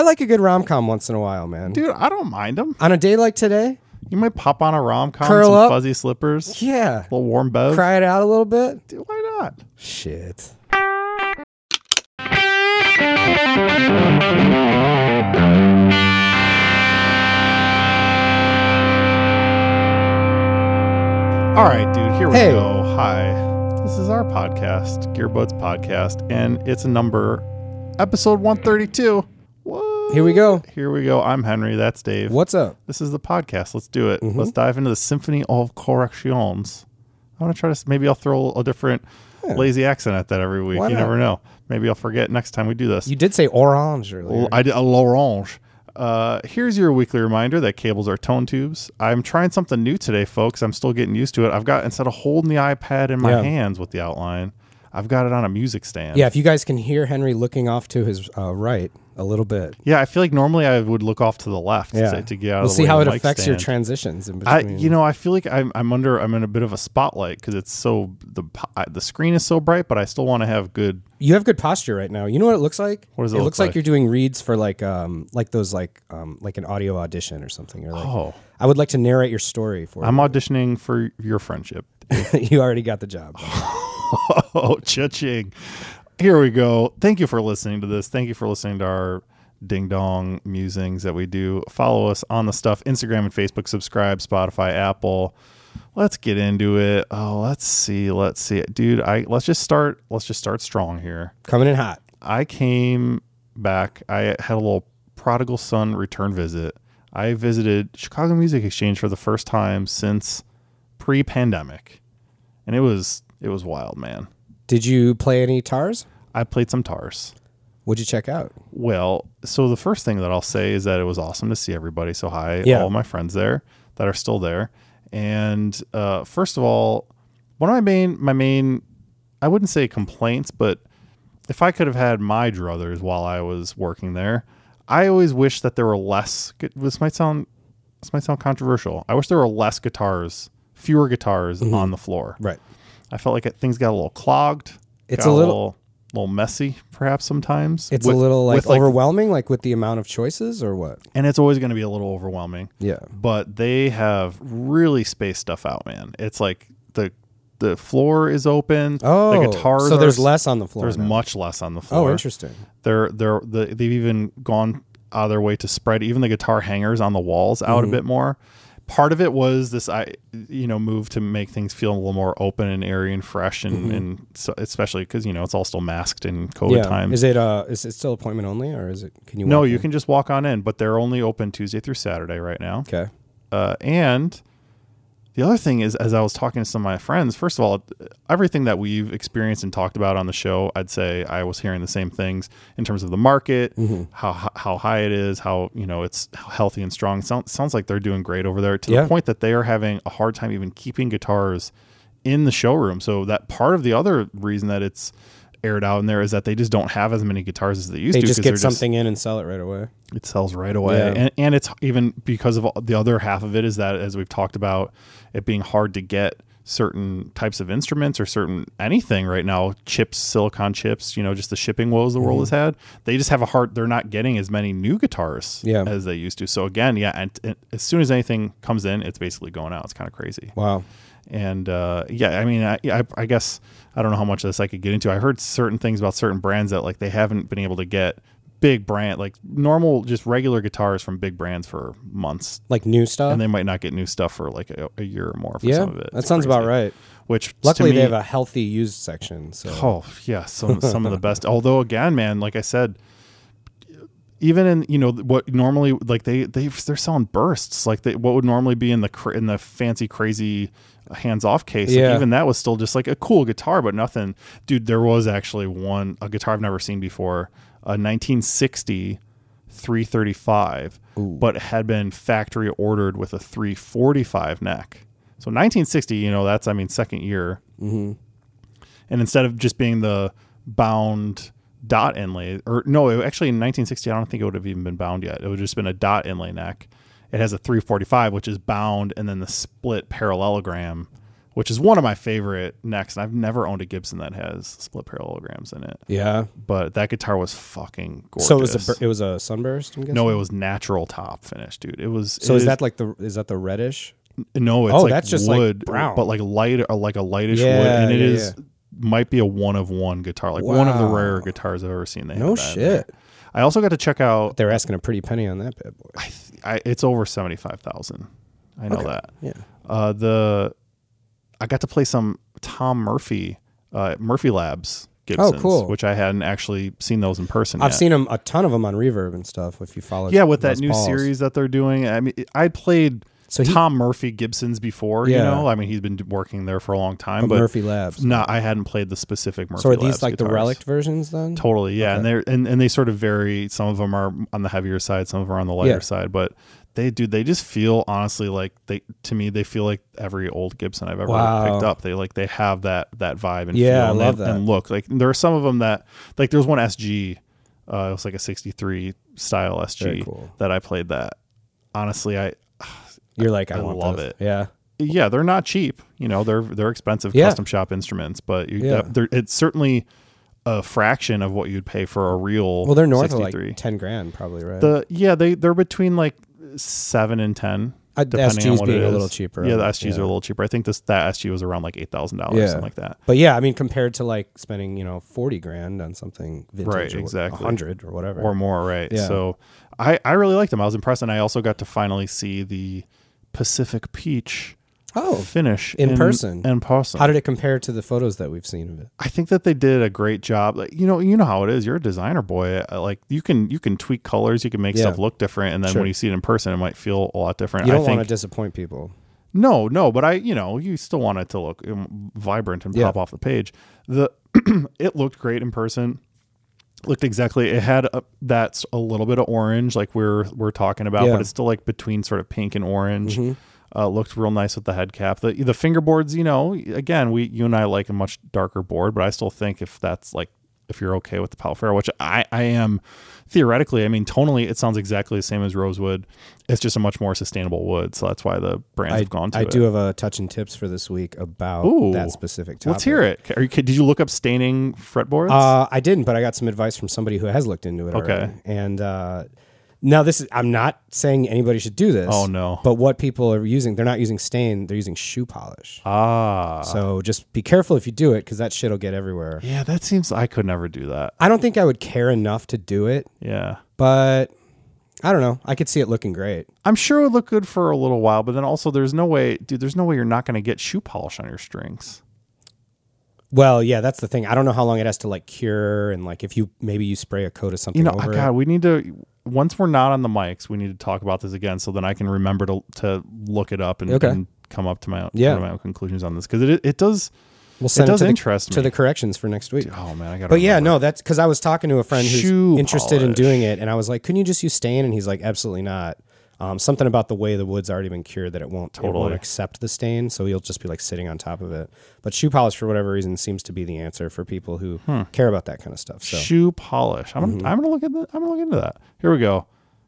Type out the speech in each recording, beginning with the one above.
I like a good rom com once in a while, man. Dude, I don't mind them. On a day like today, You might pop on a rom com, Curl some up. fuzzy slippers, yeah, a little warm bev. cry it out a little bit. Dude, why not? Shit. All right, dude, here we Hey. go. Hi. This is our podcast, Gearbuds Podcast, and it's a number episode 132. Here we go. Here we go. I'm Henry. That's Dave. What's up? This is the podcast. Let's do it. Mm-hmm. Let's dive into the Symphony of Corrections. I want to try to, maybe I'll throw a different lazy accent at that every week. Why you not? never know. Maybe I'll forget next time we do this. You did say orange earlier. I did a l'orange. Uh, here's your weekly reminder that cables are tone tubes. I'm trying something new today, folks. I'm still getting used to it. I've got instead of holding the iPad in my Yeah. hands with the outline, I've got it on a music stand. yeah, if you guys can hear Henry looking off to his uh, right a little bit. yeah. I feel like normally I would look off to the left Yeah. to, to get out we'll of the see how it affects your transitions in I, you know, I feel like I'm, I'm under, I'm in a bit of a spotlight because it's so the the screen is so bright, but I still want to have good. You have good posture right now. You know what it looks like? What does it it look looks like? like? you're doing reads for like um like those like um like an audio audition or something. Or like Oh, I would like to narrate your story for I'm auditioning for your friendship. you. you already got the job. Oh, cha-ching. Here we go. Thank you for listening to this. Thank you for listening to our ding dong musings that we do. Follow us on the stuff Instagram and Facebook. Subscribe, Spotify, Apple. Let's get into it. Oh, let's see. Let's see. Dude, I let's just start let's just start strong here. Coming in hot. I came back. I had a little prodigal son return visit. I visited Chicago Music Exchange for the first time since pre-pandemic. And it was it was wild, man. Did you play any tars? I played some tars. What'd you check out? Well, so the first thing that I'll say is that it was awesome to see everybody. So hi, Yeah. all my friends there that are still there. And uh, first of all, one of my main my main I wouldn't say complaints, but if I could have had my druthers while I was working there, I always wish that there were less. This might sound this might sound controversial. I wish there were less guitars, fewer guitars Mm-hmm. on the floor. Right. I felt like it, things got a little clogged. It's got a little- little messy, perhaps sometimes. It's with- a little like overwhelming, like with the amount of choices, or what? and it's always going to be a little overwhelming. Yeah. But they have really spaced stuff out, man. It's like the the floor is open. Oh, the guitars. so there's s- less on the floor. There's now. much less on the floor. Oh, interesting. They're they're the, they've even gone out of their way to spread even the guitar hangers on the walls out Mm-hmm. a bit more. Part of it was this, I you know, move to make things feel a little more open and airy and fresh, and, and so, especially because you know it's all still masked in COVID Mm-hmm. Yeah. times. Is it uh is it still appointment only, or is it? Can you? no, you in? can just walk on in, but they're only open Tuesday through Saturday right now. Okay. Uh, and the other thing is, as I was talking to some of my friends, first of all, everything that we've experienced and talked about on the show, I'd say I was hearing the same things in terms of the market, Mm-hmm. how how high it is, how you know it's healthy and strong. Sounds sounds like they're doing great over there to Yeah. the point that they are having a hard time even keeping guitars in the showroom. So that part of the other reason that it's aired out in there is that they just don't have as many guitars as they used They to. just they're just get something in and sell it right away. it sells right away Yeah. and, and it's even because of the other half of it is that as we've talked about it being hard to get certain types of instruments or certain anything right now chips silicon chips you know just the shipping woes the world Mm-hmm. has had they just have a hard they're not getting as many new guitars Yeah. as they used to so again yeah and, and as soon as anything comes in it's basically going out it's kind of crazy Wow. and uh, yeah, I mean, I, I, I guess I don't know how much of this I could get into. I heard certain things about certain brands that like they haven't been able to get big brand like normal just regular guitars from big brands for months, Like new stuff. and they might not get new stuff for like a, a year or more for yeah, some of it. that sounds about right. Which Luckily, me, they have a healthy used section. So Oh yeah, some some of the best. Although again, man, like I said, even in you know what normally like they they they're selling bursts like they, what would normally be in the in the fancy crazy hands off case. Like, even that was still just like a cool guitar, but nothing. Dude, there was actually one a guitar I've never seen before, a 1960 335, but had been factory ordered with a 345 neck. So 1960, you know, that's I mean second year mm-hmm. and instead of just being the bound dot inlay or no it, actually in 1960 i don't think it would have even been bound yet it would have just been a dot inlay neck it has a 345 which is bound and then the split parallelogram which is one of my favorite necks. And I've never owned a Gibson that has split parallelograms in it, Yeah. but that guitar was fucking gorgeous. So it was a it was a sunburst. No, it was natural top finish, dude. It was. So it is that like the is that the reddish? No, it's Oh, like that's just, like, wood, brown. but like light, uh, like a lightish wood, and it yeah, is might be a one of one guitar, like one of the Wow. rare guitars I've ever seen. They No have that there. shit. I also got to check out. They're asking a pretty penny on that bad boy. I, th- I it's over seventy five thousand. I know Okay. that. Yeah. Uh, the I got to play some Tom Murphy, uh, Murphy Labs Gibsons, Oh, cool. which I hadn't actually seen those in person. I've yet. seen them a ton of them on Reverb and stuff. If you follow, Yeah, with that new Pauls. series that they're doing. I mean, I played So he, Tom Murphy Gibsons before. You know, I mean, he's been working there for a long time, but but Murphy Labs. No, I hadn't played the specific Murphy. so are these Labs like the guitars. relic versions then? Totally, yeah, and they're and, and they sort of vary. Some of them are on the heavier side, some of them are on the lighter Yeah. side, but they do. They just feel honestly like they to me they feel like every old Gibson I've ever Wow. picked up. They like they have that that vibe and Yeah, feel I and, love they- that. and look like there are some of them that like there's one SG, uh, it was like a '63 style SG cool. that I played. That honestly, I You're like I, I want love those. it. Yeah. yeah, they're not cheap. You know, they're they're expensive Yeah. custom shop instruments, but you, Yeah. they're, it's certainly a fraction of what you'd pay for a real. Well, they're north 63. of like ten grand, probably, right? the yeah they they're between like seven and ten. Uh, depending on what being it a little cheaper. Yeah, the SGs yeah. are a little cheaper. I think this that SG was around like eight thousand dollars, Yeah. something like that. But yeah, I mean, compared to like spending you know forty grand on something vintage, Right, exactly. hundred or whatever. or more, right? Yeah. So I I really liked them. I was impressed, and I also got to finally see the Pacific Peach oh, finish in person? In person, how did it compare to the photos that we've seen of it? I think that they did a great job. Like you know, you know how it is. You're a designer boy. Uh, Like you can you can tweak colors, you can make Yeah. stuff look different, and then Sure. when you see it in person, it might feel a lot different. You I don't want to disappoint people. no, no, but I you know you still want it to look um, vibrant and Yeah. pop off the page. The it looked great in person. Looked exactly. It had a, that's a little bit of orange, like we're we're talking about, Yeah. but it's still like between sort of pink and orange. Mhm. Uh, looked real nice with the head cap. The the fingerboards, you know, again, we you and I like a much darker board, but I still think if that's like if you're okay with the Pau Ferro, which I I am theoretically, I mean tonally it sounds exactly the same as rosewood. It's just a much more sustainable wood, so that's why the brands I, have gone to I it. do have a touch and tips for this week about Ooh. that specific topic. Let's hear it. Are you, did you look up staining fretboards? Uh, I didn't, but I got some advice from somebody who has looked into it. Okay. already. And uh, now this is, I'm not saying anybody should do this. oh no. But what people are using, they're not using stain, they're using shoe polish. ah. So just be careful if you do it because that shit will get everywhere. yeah, that seems I could never do that. I don't think I would care enough to do it, Yeah. but I don't know. I could see it looking great. I'm sure it would look good for a little while, but then also there's no way, dude, there's no way you're not going to get shoe polish on your strings. Well, yeah, that's the thing. I don't know how long it has to like cure and like if you maybe you spray a coat of something You know, over God, it. we need to once we're not on the mics, we need to talk about this again, so then I can remember to to look it up and, Okay. and come up to my own, Yeah. my own conclusions on this because it it does We'll send does to the, interest to the corrections for next week. oh man I got But yeah, no, that's because I was talking to a friend who's Shoe interested in doing it, and I was like, "Couldn't you just use stain?" And he's like, "Absolutely not." Um, something about the way the wood's already been cured that it won't it won't Totally. accept the stain, so you'll just be like sitting on top of it. But shoe polish, for whatever reason, seems to be the answer for people who Hmm. care about that kind of stuff. So shoe polish. I'm gonna, Mm-hmm. I'm gonna look at the, I'm gonna look into that. Here we go.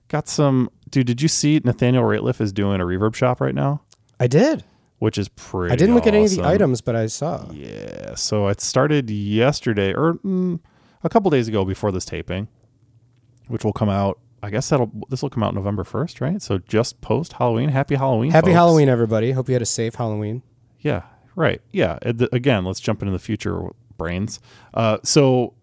Got some dude. Did you see Nathaniel Rateliff is doing a reverb shop right now, I did. which is pretty. I didn't look at any of the items, but I saw. Yeah, so it started yesterday or mm, a couple days ago before this taping, which will come out. I guess that'll this will come out November first, right? So just post Halloween. Happy Halloween! Happy folks. Halloween, everybody! Hope you had a safe Halloween. Yeah, right. Yeah. Again, let's jump into the future brains. Uh, so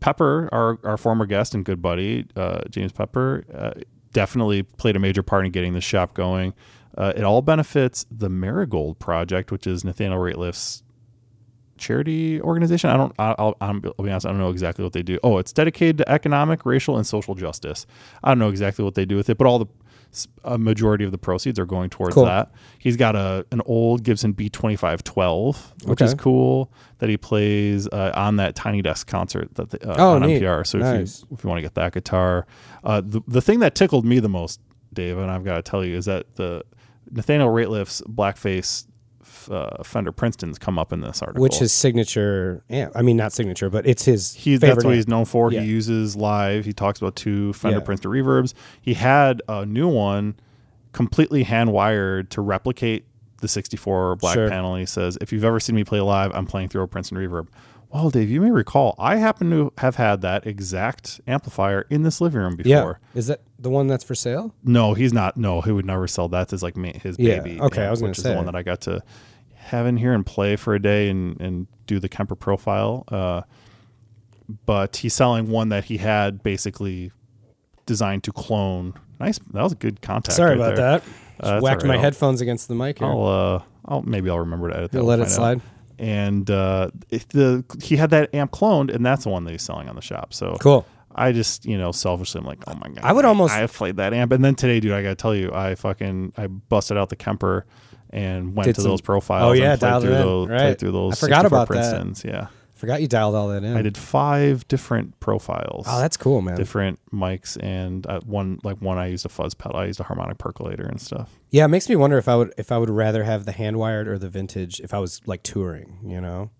Pepper, our our former guest and good buddy, uh, James Pepper, uh, definitely played a major part in getting the shop going. Uh, it all benefits the Marigold Project, which is Nathaniel Rateliff's charity organization. I don't. I'll, I'll, I'll be honest. I don't know exactly what they do. Oh, it's dedicated to economic, racial, and social justice. I don't know exactly what they do with it, but all the a majority of the proceeds are going towards Cool. that. He's got a an old Gibson B twenty five twelve, which Okay. is cool that he plays uh, on that Tiny Desk concert that the, uh, Oh, on neat. NPR. So Nice. if you if you want to get that guitar, uh, the the thing that tickled me the most, Dave, and I've got to tell you, is that the Nathaniel Rateliff's blackface uh, Fender Princeton's come up in this article, Which his signature amp. I mean, not signature, but it's his. he that's what amp. he's known for. Yeah. He uses live. He talks about two Fender Yeah. Princeton reverbs. He had a new one completely hand wired to replicate the 64 black Sure. panel. He says, "If you've ever seen me play live, I'm playing through a Princeton Reverb." Well, Dave, you may recall I happen to have had that exact amplifier in this living room Yeah. before. Is that the one that's for sale? No, he's not. No, he would never sell that as like his Yeah, baby. okay, I was gonna which is the one that I got to have in here and play for a day and and do the Kemper profile. Uh, but he's selling one that he had basically designed to clone. Nice. That was a good contact. Sorry right about there. that. Uh, Whacked all my. I'll- headphones against the mic here. I'll uh, I'll maybe I'll remember to edit that. We'll let it find out. slide. And uh, the he had that amp cloned, and that's the one that he's selling on the shop. So Cool. I just, you know, selfishly, I'm like, oh my god, I would almost- I have played that amp, and then today, dude, I gotta tell you, I fucking, I busted out the Kemper and went Did to some- those profiles. Oh, yeah, and played dialed it through in. those, Right. played through those. I forgot 64 about that. Princetons. Yeah, Forgot you dialed all that in. I did five different profiles. Oh, that's cool, man. different mics and uh, one like one I used a fuzz pedal, I used a harmonic percolator and stuff. Yeah, it makes me wonder if I would if I would rather have the hand wired or the vintage if I was like touring. You know.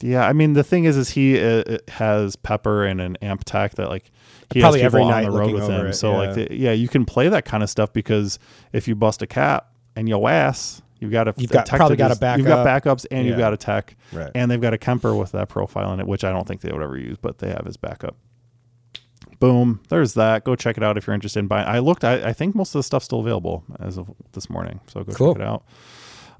Yeah, I mean the thing is, is he uh, has Pepper and an amp tech that like he Probably has every people on night the road looking with over him. it, so like, the, yeah, you can play that kind of stuff because if you bust a cap and you ass, you've got a You've got- probably got a is- You've got backups and you've got a tech, Right. and they've got a Kemper with that profile in it, which I don't think they would ever use, but they have his backup. Boom, there's that. Go check it out if you're interested in buying. I looked. I, I think most of the stuff's still available as of this morning, so go Cool. check it out.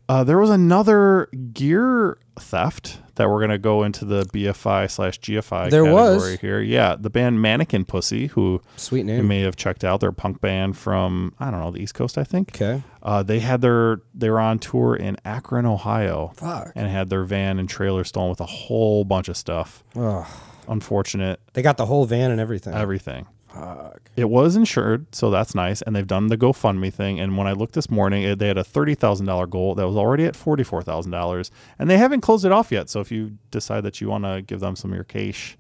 Uh, there was another gear theft that we're gonna go into the BFI slash GFI There category was. here. Yeah, the band Mannequin Pussy, who Sweet name, you may have checked out. They're a punk band from I don't know the East Coast, I think. Okay. Uh, they had their they were on tour in Akron, Ohio, Fuck. and had their van and trailer stolen with a whole bunch of stuff. Ugh. Unfortunate, They got the whole van and everything. everything. Fuck. It was insured, so that's nice. And they've done the GoFundMe thing. And when I looked this morning, it, they had a thirty thousand dollar goal that was already at forty four thousand dollars, and they haven't closed it off yet. So if you decide that you want to give them some of your cash,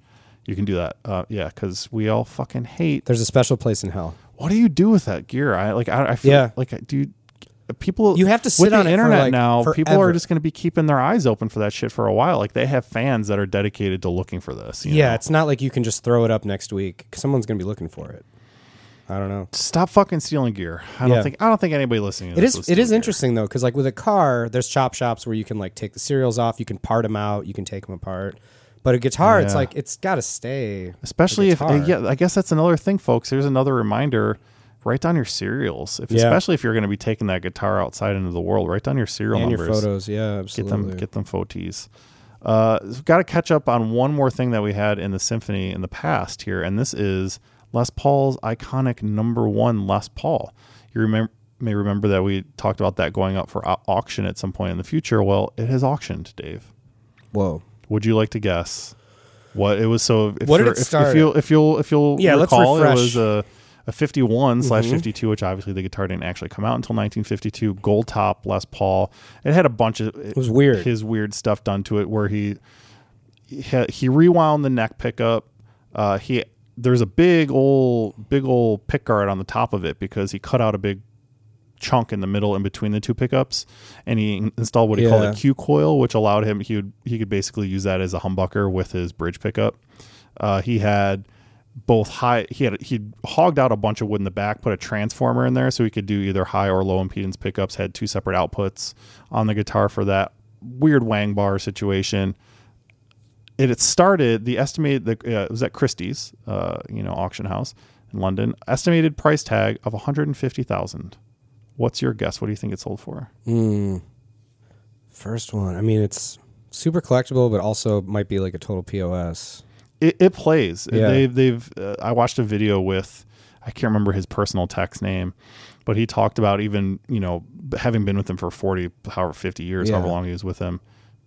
you can do that. Uh, yeah, because we all fucking hate. There's a special place in hell. What do you do with that gear? I like. I, I feel Yeah. like dude. People You have to sit with on the internet like, now. People are just going to be keeping their eyes open for that shit for a while. Like they have fans that are dedicated to looking for this. you Yeah, know? it's not like you can just throw it up next week. Someone's gonna be looking for it. I don't know. stop fucking stealing gear. I don't think I don't think anybody listening. To It this is. It is gear. interesting though, because like with a car, there's chop shops where you can like take the serials off, you can part them out, you can take them apart. But a guitar, it's like it's got to stay. especially if yeah i guess that's another thing folks here's another reminder write down your serials if Yeah. especially if you're going to be taking that guitar outside into the world write down your serial and numbers your photos. Yeah, get absolutely. them get them photos uh got to catch up on one more thing that we had in the symphony in the past here and this is les paul's iconic number one les paul you remember may remember that we talked about that going up for auction at some point in the future well it has auctioned dave Whoa. would you like to guess what it was? So if What did it if, start if you'll if you'll if you'll Yeah, let's recall, it refresh. was a a 51 slash Mhm. 52, which obviously the guitar didn't actually come out until 1952. Gold top Les Paul. It had a bunch of It was weird. his weird stuff done to it, where he he, he rewound the neck pickup. Uh, he there's a big old big old pick guard on the top of it because he cut out a big chunk in the middle in between the two pickups and he in- installed what he called Yeah. a Q coil which allowed him he would he could basically use that as a humbucker with his bridge pickup uh, he had both high he had he hogged out a bunch of wood in the back put a transformer in there so he could do either high or low impedance pickups had two separate outputs on the guitar for that weird wang bar situation it, it started the estimated the, uh, it was at Christie's uh, you know auction house in London estimated price tag of 150,000 what's your guess what do you think it sold for Mm. First one. I mean, it's super collectible, but also might be like a total POS. It, it plays Yeah. they've they've uh, I watched a video with I can't remember his personal tech's name but he talked about even you know having been with him for 40 however 50 years Yeah. however long he was with him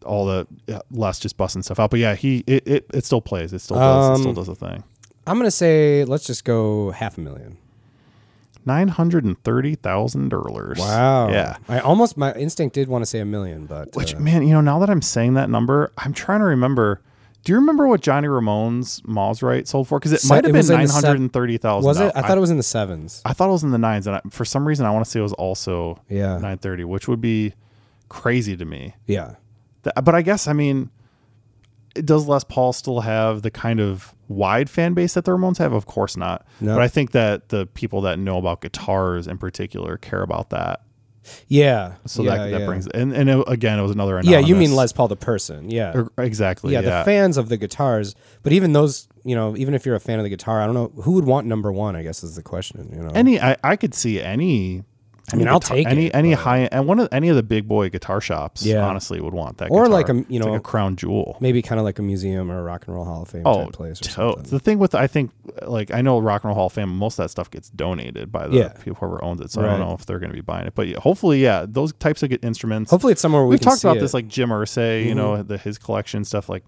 all the uh, Les just busting stuff out but yeah he it, it, it still plays it still does it still Um, does a thing I'm gonna say let's just go half a million. Nine hundred and thirty thousand dollars. Wow. Yeah. I almost my instinct did want to say a million, but Which uh, man, you know, now that I'm saying that number, I'm trying to remember. Do you remember what Johnny Ramone's Mosrite sold for? Because it Se- might have been was in the nine hundred and thirty thousand. was it? I thought it was in the sevens. I thought it was in the nines, and I, for some reason, I want to say it was also Yeah. nine thirty, which would be crazy to me. Yeah. Th- But I guess I mean, does Les Paul still have the kind of wide fan base that the Ramones have? Of course not. No. But I think that the people that know about guitars in particular care about that Yeah. So yeah, that that yeah. brings and and it, again, it was another Yeah, you mean Les Paul the person. Yeah. Er, exactly. yeah, Yeah, the fans of the guitars, but even those, you know, even if you're a fan of the guitar, I don't know who would want number one. I guess is the question. You know, any I, I could see any. I mean, any I'll guitar- take any it, any but- high and one of any of the big boy guitar shops. Yeah. honestly, would want that. Or guitar. like a, you know, like a crown jewel. maybe kind of like a museum or a rock and roll hall of fame Oh, type place or to- the thing with I think like I know Rock and Roll Hall of Fame, most of that stuff gets donated by the Yeah. people whoever owns it. So I don't know if they're going to be buying it, but yeah, hopefully, yeah, those types of instruments. Hopefully, it's somewhere we We've can talked see about it. this, like Jim Irsay, you mm-hmm. know, the, his collection stuff. Like,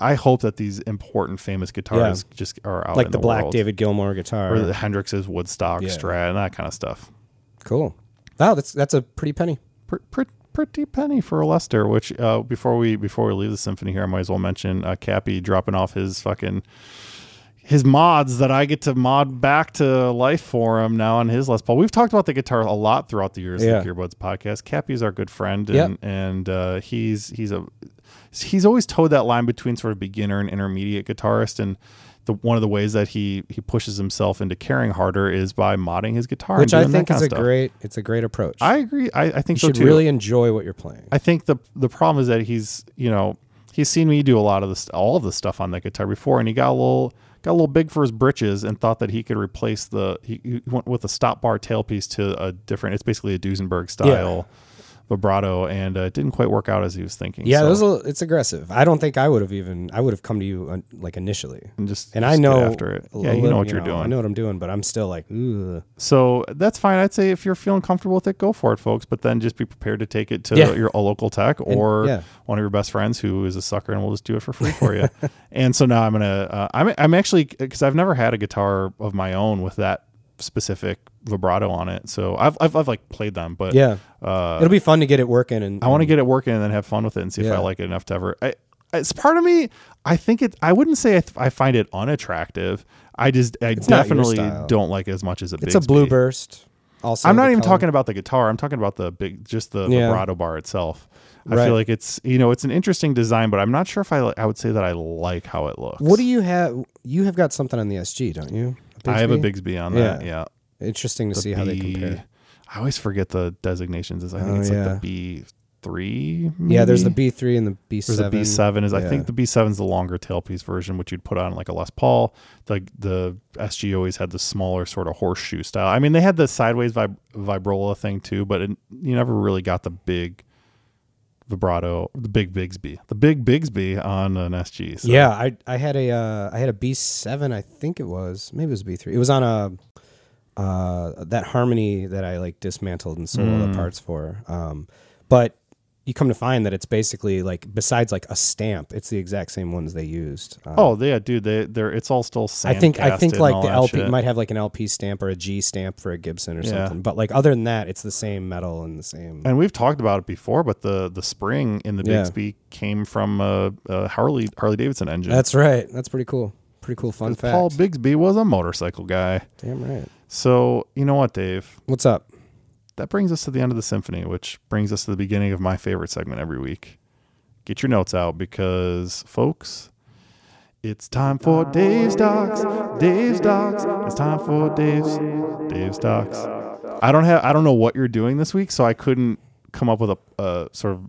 I hope that these important, famous guitars just are out like in the, the, Black world. David Gilmour guitar. or the Hendrix's Woodstock Yeah. Strat and that kind of stuff. Cool. Wow, that's that's a pretty penny. Pr- pr- pretty penny for a Lester. Which uh, before we before we leave the symphony here, I might as well mention uh, Cappy dropping off his fucking his mods that I get to mod back to life for him now on his Les Paul. We've talked about the guitar a lot throughout the years Yeah. of the Gearbuds podcast. Cappy's our good friend, and Yep. and uh, he's he's a he's always towed that line between sort of beginner and intermediate guitarist and. The, one of the ways that he he pushes himself into caring harder is by modding his guitar, Which I think is a stuff. great it's a great approach. I agree. I, I think you so should too. really enjoy what you're playing. I think the the problem is that he's you know he's seen me do a lot of this all of the stuff on that guitar before, and he got a little got a little big for his britches and thought that he could replace the he, he went with a stop bar tailpiece to a different. It's basically a Duesenberg style vibrato, and uh, it didn't quite work out as he was thinking. Yeah, so, it was a, it's aggressive. I don't think I would have even I would have come to you uh, like initially. and just And just I know after it. Yeah, you know what you're doing. I know what I'm doing, but I'm still like, Ugh. So that's fine. I'd say if you're feeling comfortable with it, go for it, folks. But then just be prepared to take it to Yeah. your a local tech or yeah. one of your best friends who is a sucker, and we'll just do it for free for you. and so now I'm gonna. Uh, I'm I'm actually because I've never had a guitar of my own with that specific vibrato on it. So I've I've, I've like played them, but yeah. uh, It'll be fun to get it working and I want to get it working and then have fun with it and see if I like it enough to ever. I, it's part of me. I think it. I wouldn't say I, th- I find it unattractive. I just I your definitely don't like it as much as a. It's a Bigsby. blue burst. Also, I'm not even color. talking about the guitar. I'm talking about the big, just the Yeah. vibrato bar itself. I Right. feel like it's you know it's an interesting design, but I'm not sure if I I would say that I like how it looks. What do you have? You have got something on the SG, don't you? I have a Bigsby? Bigsby on that. Yeah. Yeah, Interesting to The see how they compare. I always forget the designations. I think Oh, it's yeah. like the B three. Yeah, there's the B3 and the B7. There's a B seven. Is I think the B seven is the longer tailpiece version, which you'd put on like a Les Paul. The the SG always had the smaller sort of horseshoe style. I mean, they had the sideways vib- vibrola thing too, but it, you never really got the big vibrato, the big Bigsby, the big Bigsby on an SG. So. Yeah, I I had a uh, I had a B7, I think it was. Maybe it was B3. It was on a uh, that harmony that I like dismantled and sold all Mm. the parts for. Um, but you come to find that it's basically like besides like a stamp, it's the exact same ones they used. Um, Oh, yeah, dude. They they're it's all still. Same. I think I think like the LP shit. might have like an LP stamp or a G stamp for a Gibson or Yeah. something. But like other than that, it's the same metal and the same. And we've talked about it before, but the the spring in the Yeah. Bigsby came from a, a Harley Harley Davidson engine. That's right. That's pretty cool. Pretty cool fun fact. Paul Bigsby was a motorcycle guy. Damn right. So you know what, Dave? What's up? That brings us to the end of the symphony, which brings us to the beginning of my favorite segment every week. Get your notes out because, folks, it's time for Dave's Docs. Dave's Docs. It's time for Dave's Dave's Docs. I don't have. I don't know what you're doing this week, so I couldn't come up with a, a sort of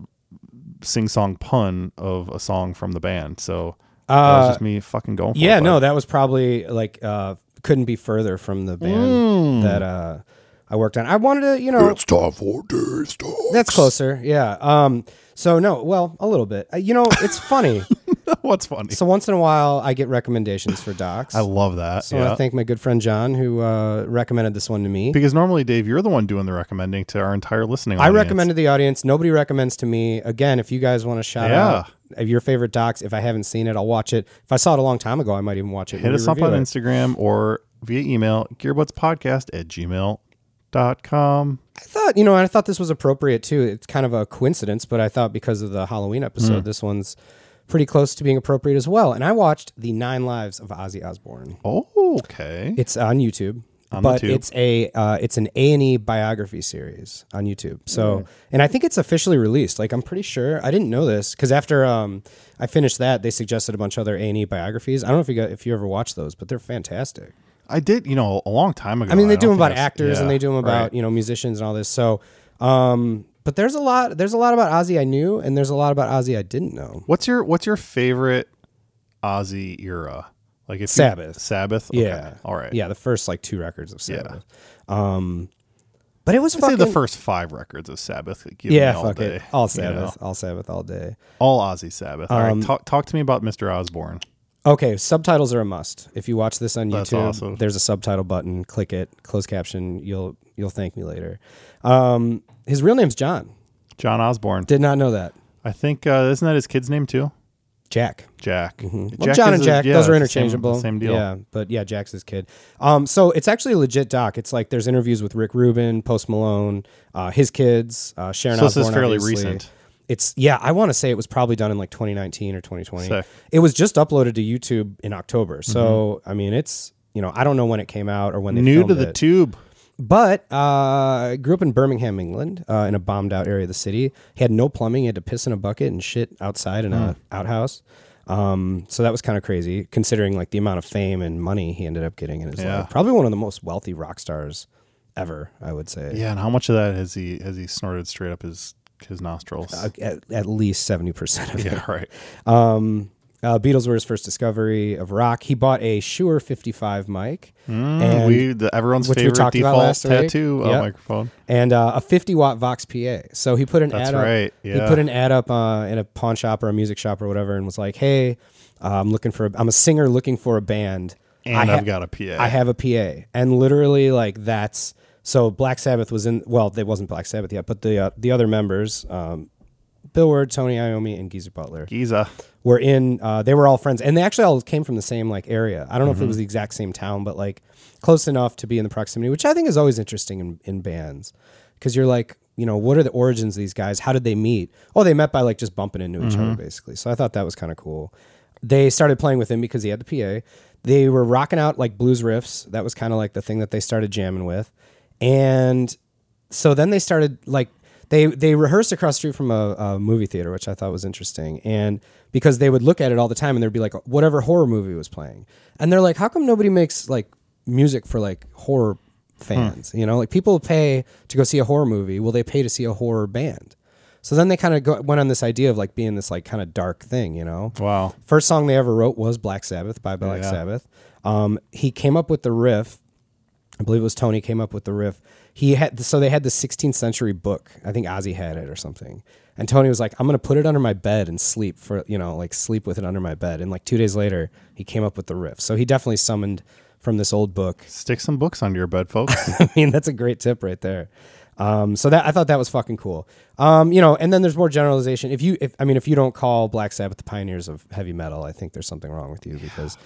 sing-song pun of a song from the band. So that was Uh, just me fucking going. For Yeah, it, no, that was probably like uh couldn't be further from the band that uh I worked on. I wanted to, you know, It's time for that's closer. Yeah. Um so no, well, a little bit. Uh, you know, it's funny. What's funny? so once in a while I get recommendations for docs. I love that. so yeah. I thank my good friend John who uh recommended this one to me. Because normally, Dave, you're the one doing the recommending to our entire listening. Audience. I audience. recommended the audience. Nobody recommends to me. Again, if you guys want to shout Yeah. out of your favorite docs, if I haven't seen it, I'll watch it. If I saw it a long time ago, I might even watch it. Hit us up on it. Instagram or via email, gearbudspodcast at gmail.com. I thought, you know, I thought this was appropriate too. It's kind of a coincidence, but I thought because of the Halloween episode, this one's pretty close to being appropriate as well. And I watched the Nine Lives of Ozzy Osbourne. Oh, okay. It's on YouTube, On but it's a uh, it's an A and E biography series on YouTube. So, Hmm. and I think it's officially released. Like I'm pretty sure I didn't know this because after um, I finished that, they suggested a bunch of other A and E biographies. I don't know if you got, if you ever watched those, but they're fantastic. I did, you know, a long time ago. I mean, they do don't them about I actors and they do them about right. you know musicians and all this. So Um, but there's a lot. There's a lot about Ozzy I knew, and there's a lot about Ozzy I didn't know. What's your What's your favorite Ozzy era? Like if you- Sabbath. Sabbath. Okay. Yeah. All right. Yeah, the first like two records of Yeah. Sabbath. Um, but it was I'd say fucking the first five records of Sabbath. Yeah, all fuck day, it. All you know? Sabbath. All Sabbath all day. All Ozzy Sabbath. All right. Um, Talk, talk to me about Mr. Osbourne. Okay, subtitles are a must. If you watch this on That's YouTube, awesome. there's a subtitle button. Click it, closed caption. You'll you'll thank me later. Um, his real name's John. John Osbourne. Did not know that. I think uh, isn't that his kid's name too? Jack. Jack. Well, Jack John is and a- Jack, yeah, those are the same- interchangeable. Same, deal. Yeah, but yeah, Jack's his kid. Um, so it's actually a legit doc. It's like there's interviews with Rick Rubin, Post Malone, uh, his kids, uh, Sharon So this is fairly obviously. recent. It's yeah, I want to say it was probably done in like 2019 or 2020. Sick. It was just uploaded to YouTube in October. So Mm-hmm. I mean, it's you know I don't know when it came out or when they New to filmed the it. tube. But uh, I grew up in Birmingham, England, uh, in a bombed out area of the city. He had no plumbing. He had to piss in a bucket and shit outside in Hmm. a outhouse. Um, so that was kind of crazy, considering like the amount of fame and money he ended up getting in his Yeah. life. Probably one of the most wealthy rock stars ever, I would say. Yeah, and how much of that has he has he snorted straight up his his nostrils? Uh, At, at least seventy percent of it. yeah, right. Um, uh, Beatles were his first discovery of rock. He bought a Shure 55 mic and Mm, we the, everyone's favorite default tattoo uh, Yep. microphone. and uh, a 50 watt Vox PA. So he put an That's ad right, up. He put an ad up uh, in a pawn shop or a music shop or whatever, and was like, "Hey, uh, I'm looking for. A, I'm a singer looking for a band. And I I've got a PA. I have a PA." And literally, like that's so. Black Sabbath was in. Well, it wasn't Black Sabbath yet, but the uh, the other members, um, Bill Ward, Tony Iommi, and Geezer Butler Geezer. were in uh, they were all friends and they actually all came from the same like area i don't know if it Mm-hmm. was the exact same town but like close enough to be in the proximity which i think is always interesting in, in bands because you're like you know what are the origins of these guys how did they meet oh they met by like just bumping into each Mm-hmm. other basically so i thought that was kind of cool they started playing with him because he had the pa they were rocking out like blues riffs that was kind of like the thing that they started jamming with and so then they started like they they rehearsed across the street from a, a movie theater, which I thought was interesting, and because they would look at it all the time and there'd be like whatever horror movie was playing, and they're like, how come nobody makes like music for like horror fans? You know, like people pay to go see a horror movie. Will they pay to see a horror band? So then they kind of went on this idea of like being this like kind of dark thing, you know. Wow. First song they ever wrote was Black Sabbath by Black Yeah. Sabbath. Um, he came up with the riff. I believe it was Tony came up with the riff. He had so they had the 16th century book. I think Ozzy had it or something. And Tony was like, "I'm gonna put it under my bed and sleep for you know like sleep with it under my bed." And like two days later, he came up with the riff. So he definitely summoned from this old book. Stick some books under your bed, folks. I mean, that's a great tip right there. Um, so that I thought that was fucking cool. Um, you know, and then there's more generalization. If you, if I mean, if you don't call Black Sabbath the pioneers of heavy metal, I think there's something wrong with you because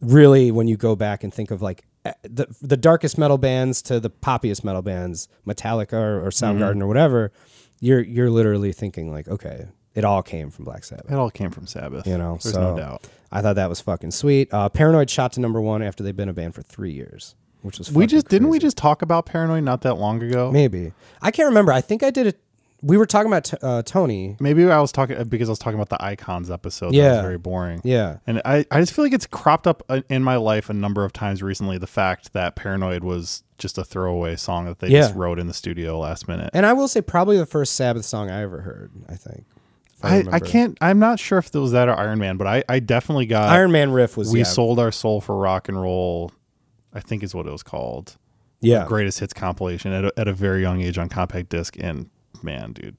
really, when you go back and think of like the the darkest metal bands to the poppiest metal bands, Metallica or, or Soundgarden or whatever, you're you're literally thinking like, okay, it all came from Black Sabbath. it all came from Sabbath. You know, there's so no doubt. I thought that was fucking sweet. Uh, Paranoid shot to number one after they've been a band for three years, which was We just didn't we just talk about Paranoid not that long ago? Maybe I can't remember. I think I did it. We were talking about t- uh, Tony. Maybe I was talking because I was talking about the icons episode. that Yeah. was very boring. Yeah, And I, I just feel like it's cropped up uh, in my life a number of times recently. The fact that Paranoid was just a throwaway song that they Yeah. just wrote in the studio last minute. and I will say probably the first Sabbath song I ever heard. I think. if I, I can't. I'm not sure if it was that or Iron Man, but I, I definitely got. Iron Man riff was we yeah, sold our soul for rock and roll. I think is what it was called. yeah. Greatest hits compilation at a, at a very young age on compact disc. And man, dude,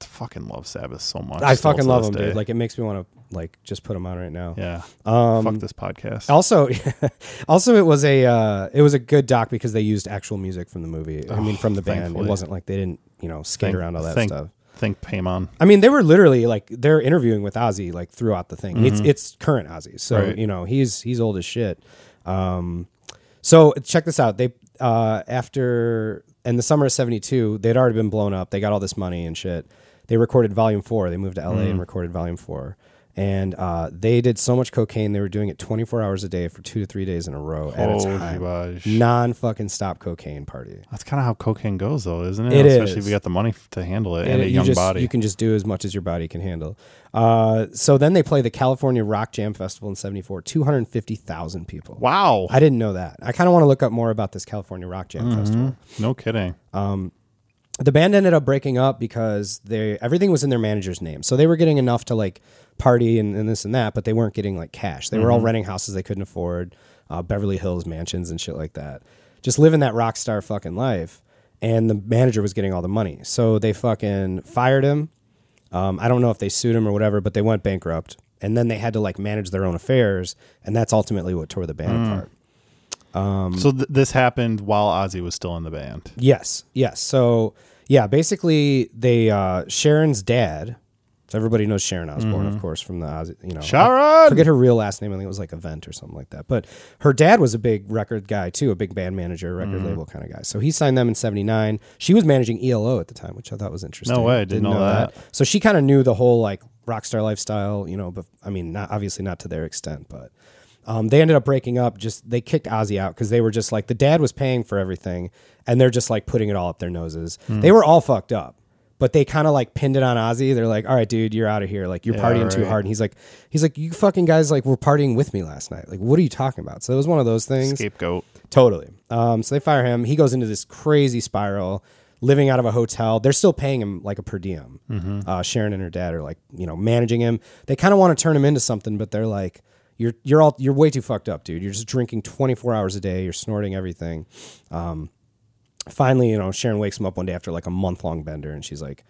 fucking love Sabbath so much. I fucking love them, day. dude. Like it makes me want to like just put them on right now. yeah. Um, Fuck this podcast. Also, also it was a uh, it was a good doc because they used actual music from the movie. I mean, from the band. It wasn't like they didn't you know skate Thank- around all that thank, stuff. Thank Paymon. I mean, they were literally like they're interviewing with Ozzy like throughout the thing. It's it's current Ozzy, so Mm-hmm. Right. you know he's he's old as shit. Um, so check this out. They uh, after in the summer of '72, they'd already been blown up. They got all this money and shit. They recorded Volume Four. They moved to LA Mm. and recorded Volume Four. And uh, they did so much cocaine. They were doing it 24 hours a day for two to three days in a row at a Holy time. gosh. Non fucking stop cocaine party. That's kind of how cocaine goes, though, isn't it? It Especially if is. you got the money f- to handle it and, And a you young just, body. You can just do as much as your body can handle. Uh, so then they play the California Rock Jam Festival in '74. 250,000 people. wow. I didn't know that. I kind of want to look up more about this California Rock Jam Mm-hmm. Festival. no kidding. And the band ended up breaking up because they everything was in their manager's name. So they were getting enough to like party and, and this and that, but they weren't getting like cash. They were all renting houses they couldn't afford, uh, Beverly Hills mansions and shit like that. Just living that rock star fucking life. And the manager was getting all the money. So they fucking fired him. Um, I don't know if they sued him or whatever, but they went bankrupt. And then they had to like manage their own affairs. And that's ultimately what tore the band apart. so th- this happened while Ozzy was still in the band. Yes, yes. So yeah, basically they uh Sharon's dad. So everybody knows Sharon Osbourne, of course, from the Ozzy, you know. Sharon! I forget her real last name. I think it was like Event or something like that. But her dad was a big record guy too, a big band manager, record label kind of guy. So he signed them in '79. She was managing ELO at the time, which I thought was interesting. No way, I didn't know that. So she kind of knew the whole like rock star lifestyle, you know. But I mean, not obviously not to their extent, but um, they ended up breaking up. Just they kicked Ozzy out because they were just like the dad was paying for everything, and they're just like putting it all up their noses. Hmm. They were all fucked up, but they kind of like pinned it on Ozzy. They're like, "All right, dude, you're out of here. Like you're Yeah, partying too hard." And he's like, "He's like, you fucking guys like were partying with me last night. Like, what are you talking about?" So it was one of those things. Scapegoat. Totally. Um, so they fire him. He goes into this crazy spiral, living out of a hotel. They're still paying him like a per diem. Uh, Sharon and her dad are like, you know, managing him. They kind of want to turn him into something, but they're like, you're you're all you're way too fucked up, dude. You're just drinking 24 hours a day. You're snorting everything. Um, finally, you know, Sharon wakes him up one day after like a month long bender, and she's like,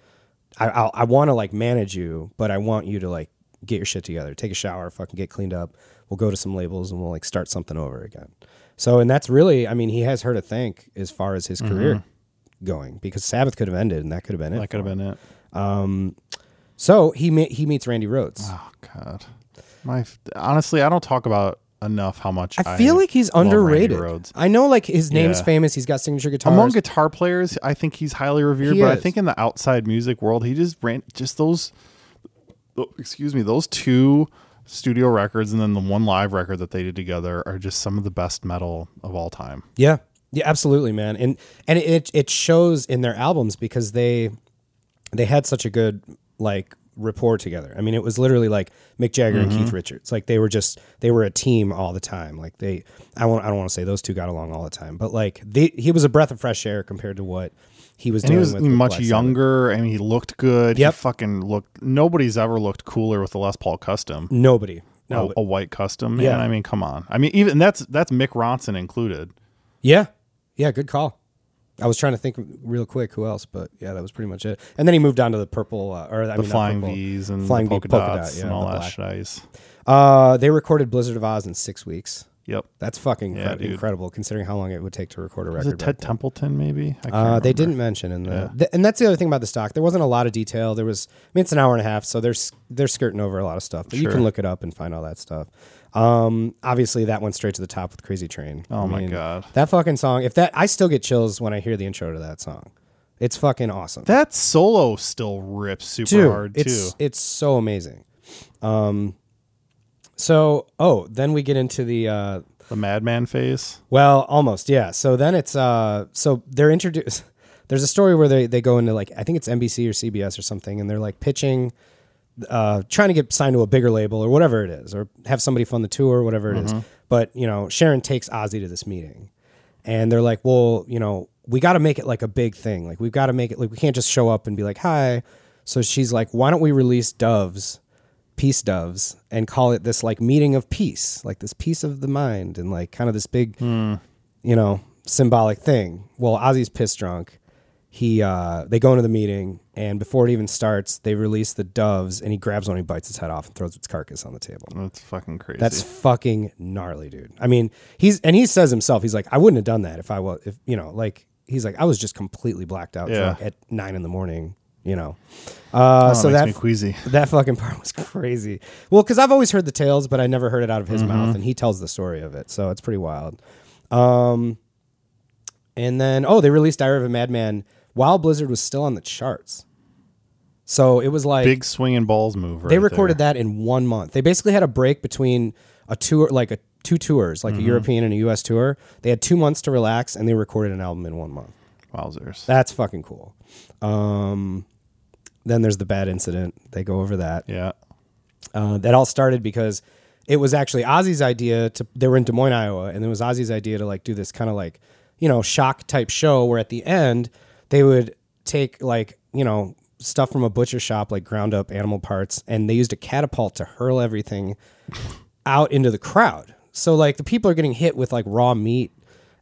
I I, I want to like manage you, but I want you to like get your shit together, take a shower, fucking get cleaned up. We'll go to some labels and we'll like start something over again. So, and that's really, I mean, he has her to thank as far as his career going because Sabbath could have ended and that could have been it. That could have been it. Um, So he me- he meets Randy Rhoads. Oh God. My honestly, I don't talk about enough how much I feel like he's underrated. Rhoads. I know like his name's Yeah. famous. He's got signature guitars. Among guitar players, I think he's highly revered. He but I think in the outside music world, he just ran just those. Excuse me, those two studio records and then the one live record that they did together are just some of the best metal of all time. Yeah, yeah, absolutely, man. And and it it shows in their albums because they they had such a good like rapport together. I mean, it was literally like Mick Jagger and Keith mm-hmm. Richards. Like they were just they were a team all the time. Like they I won't I don't want to say those two got along all the time, but like they he was a breath of fresh air compared to what he was And he was much younger. Mean, he looked good. Yep. He fucking looked. Nobody's ever looked cooler with the Les Paul Custom. Nobody. a, No. a white custom. Man, Yeah. I mean, come on. I mean, even that's that's Mick Ronson included. Yeah. Yeah, good call. I was trying to think real quick who else, but yeah, that was pretty much it. And then he moved on to the purple, uh, or I The mean, flying purple, V's and flying V- polka, polka dots dot, yeah, and all that shiz. Uh, they recorded Blizzard of Ozz in six weeks. Yep. That's fucking Yeah, incre- dude. incredible, considering how long it would take to record a Was record. it back Ted. Templeton? Maybe. I can't Uh, they remember. didn't mention in the, Yeah. th- and that's the other thing about the stock. There wasn't a lot of detail. There was, I mean, it's an hour and a half, so they're s- they're skirting over a lot of stuff. But you Sure. can look it up and find all that stuff. Um, obviously, that went straight to the top with Crazy Train. Oh I my God. that fucking song! If that, I still get chills when I hear the intro to that song. It's fucking awesome. That solo still rips super Dude, hard it's too. it's so amazing. Um, so oh, then we get into the uh, The Madman phase. well, almost yeah. So then it's uh, so they're introduced. There's a story where they they go into like I think it's NBC or CBS or something, and they're like pitching, uh, trying to get signed to a bigger label or whatever it is, or have somebody fund the tour, or whatever it is. But you know, Sharon takes Ozzy to this meeting, and they're like, well, you know, we got to make it like a big thing. Like we've got to make it like we can't just show up and be like, hi. So she's like, why don't we release Doves, peace doves, and call it this like meeting of peace, like this peace of the mind, and like kind of this big, you know, symbolic thing. Well, Ozzy's pissed drunk. He uh they go into the meeting and before it even starts, they release the doves and he grabs one, he bites its head off and throws its carcass on the table. That's fucking crazy. That's fucking gnarly, dude. I mean, he's and he says himself, he's like, I wouldn't have done that if I was, if you know, like he's like, I was just completely blacked out Yeah. drunk at nine in the morning, you know. Uh, oh, so that that fucking part was crazy. Well, because I've always heard the tales, but I never heard it out of his Mm-hmm. mouth, and he tells the story of it, so it's pretty wild. Um, and then oh, they released Diary of a Madman while Blizzard was still on the charts. So it was like Big swinging balls move. they recorded there. that in one month. They basically had a break between a tour, like a two tours, like a European and a U.S. tour. They had two months to relax, and they recorded an album in one month. Wowzers. That's fucking cool. Um, then there's the bad incident. They go over that. yeah. Uh, that all started because it was actually Ozzy's idea to. They were in Des Moines, Iowa, and it was Ozzy's idea to like do this kind of like you know shock type show where at the end they would take like you know stuff from a butcher shop, like ground up animal parts, and they used a catapult to hurl everything out into the crowd. So like the people are getting hit with like raw meat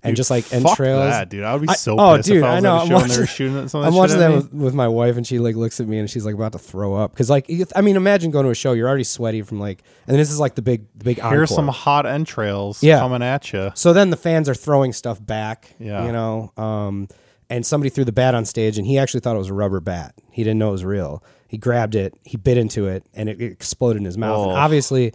and just like entrails. that, dude. I would be I- so oh, dude, if I I know. at I'm show they were watching- shooting of I'm watching that with, with my wife, and she like looks at me and she's like about to throw up because like I mean, imagine going to a show, you're already sweaty from like, and this is like the big, the big Here's encore. some hot entrails Yeah. coming at you. So then the fans are throwing stuff back, Yeah. you know. Um, and somebody threw the bat on stage, and he actually thought it was a rubber bat. He didn't know it was real. He grabbed it, he bit into it, and it exploded in his mouth. And Oh. obviously,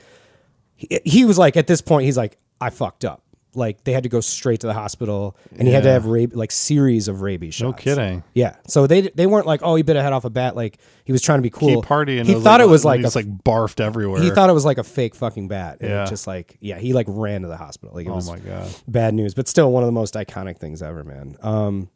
he, he was like, at this point, he's like, I fucked up. Like they had to go straight to the hospital, and he had to Yeah. have rab- like series of rabies shots. No kidding. Yeah. So they they weren't like, oh, he bit a head off a bat. Like he was trying to be cool. Keep partying. He thought it was like it's a like barfed everywhere. he thought it was like a fake fucking bat. And Yeah. it just like, yeah, he like ran to the hospital. Like it Oh was my god. bad news, but still one of the most iconic things ever, man. Um,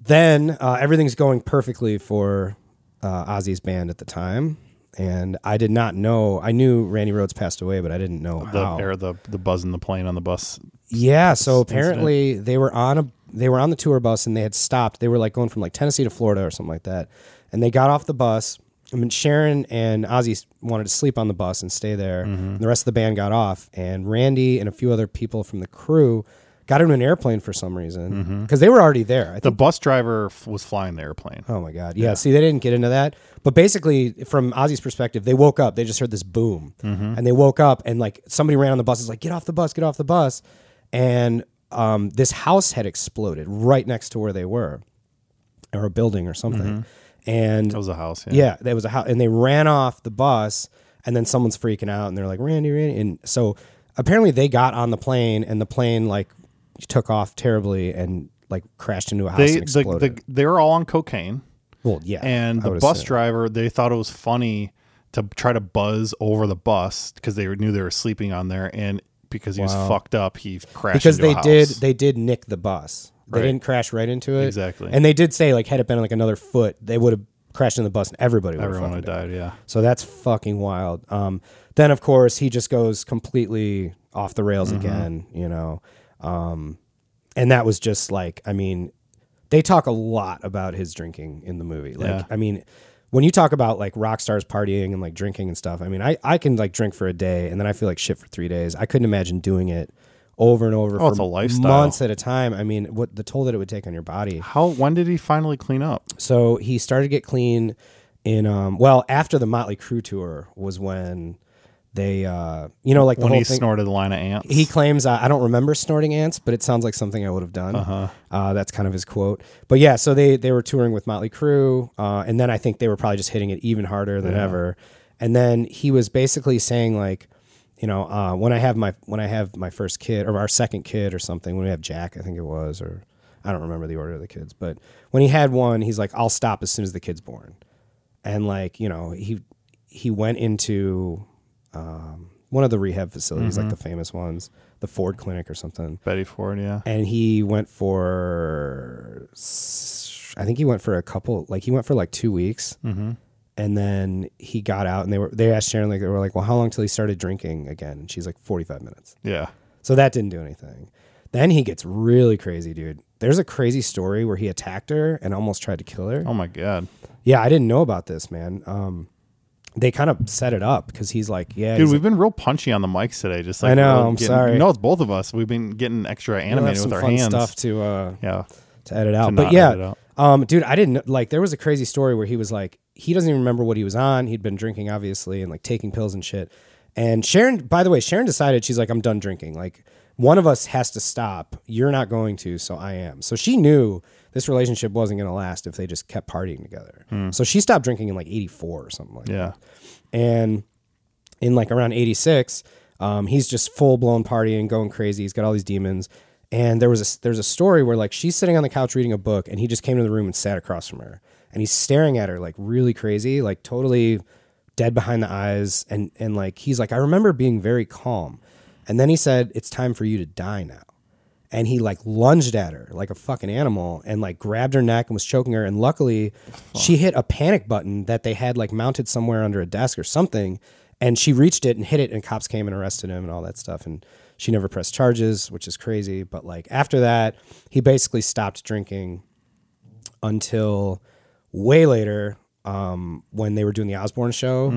then uh, everything's going perfectly for uh, Ozzy's band at the time. And I did not know. I knew Randy Rhoads passed away, but I didn't know The how. air, the the buzz in the plane on the bus. Yeah, so incident. apparently they were on a they were on the tour bus and they had stopped. They were like going from like Tennessee to Florida or something like that. And they got off the bus. I mean Sharon and Ozzy wanted to sleep on the bus and stay there. Mm-hmm. And the rest of the band got off and Randy and a few other people from the crew got into an airplane for some reason mm-hmm. because they were already there. I The bus driver f- was flying the airplane. Oh my god. Yeah, see they didn't get into that. But basically from Ozzy's perspective, they woke up, they just heard this boom. Mm-hmm. And they woke up and like somebody ran on the bus is like, "Get off the bus, get off the bus." And um, this house had exploded right next to where they were or a building or something. Mm-hmm. And it was a house. Yeah. yeah, there was a house, and they ran off the bus, and then someone's freaking out, and they're like, "Randy, Randy!" And so apparently they got on the plane, and the plane like took off terribly and like crashed into a house They and exploded. the, they were all on cocaine, well, yeah, and the bus assume. driver they thought it was funny to try to buzz over the bus because they knew they were sleeping on there, and because he was fucked up, he crashed because into they did they did nick the bus. They Right. didn't crash right into it Exactly. and they did say like had it been like another foot, they would have crashed in the bus and everybody would have Everyone would died. died. Yeah. So that's fucking wild. Um, then of course he just goes completely off the rails Mm-hmm. again, you know. Um, and that was just like, I mean, they talk a lot about his drinking in the movie. Like, Yeah. I mean, when you talk about like rock stars partying and like drinking and stuff, I mean, I, I can like drink for a day and then I feel like shit for three days. I couldn't imagine doing it over and over Oh, for months at a time. I mean, what the toll that it would take on your body. How? When did he finally clean up? So he started to get clean in um well after the Motley Crue tour was when they uh you know like the when he thing snorted a line of ants. he claims uh, I don't remember snorting ants but it sounds like something I would have done. Uh-huh. uh that's kind of his quote. But yeah so they they were touring with Motley Crue uh and then I think they were probably just hitting it even harder than ever. And then he was basically saying like you know uh when I have my when I have my first kid or our second kid or something when we have Jack I think it was or I don't remember the order of the kids but when he had one he's like I'll stop as soon as the kid's born. And like you know he he went into um, one of the rehab facilities like the famous ones the ford clinic or something Betty Ford. Yeah. and he went for I think he went for a couple like he went for like two weeks Mm-hmm. and then he got out and they were they asked sharon like they were like well how long till he started drinking again and she's like 45 minutes Yeah. so that didn't do anything then he gets really crazy dude there's a crazy story where he attacked her and almost tried to kill her Oh my god. yeah, I didn't know about this, man. Um, they kind of set it up because he's like, yeah, Dude, we've been real punchy on the mics today. Just like I know, I'm getting- sorry. No, it's both of us. We've been getting extra like, animated with our hands. stuff to uh, Yeah. to edit out. To but yeah, out. um, dude, I didn't like. There was a crazy story where he was like, he doesn't even remember what he was on. He'd been drinking, obviously, and like taking pills and shit. And Sharon, by the way, Sharon decided she's like, I'm done drinking. Like, one of us has to stop. You're not going to, so I am. So she knew this relationship wasn't going to last if they just kept partying together. So she stopped drinking in like 84 or something like that. Yeah. And in like around 86, um, he's just full blown partying, going crazy. He's got all these demons. And there was a there's a story where like she's sitting on the couch reading a book, and he just came to the room and sat across from her, and he's staring at her like really crazy, like totally dead behind the eyes, and and like he's like I remember being very calm, and then he said it's time for you to die now, and he like lunged at her like a fucking animal and like grabbed her neck and was choking her, and luckily she hit a panic button that they had like mounted somewhere under a desk or something, and she reached it and hit it, and cops came and arrested him and all that stuff, and she never pressed charges, which is crazy. But like after that, he basically stopped drinking. until way later um, when they were doing the Osbourne show.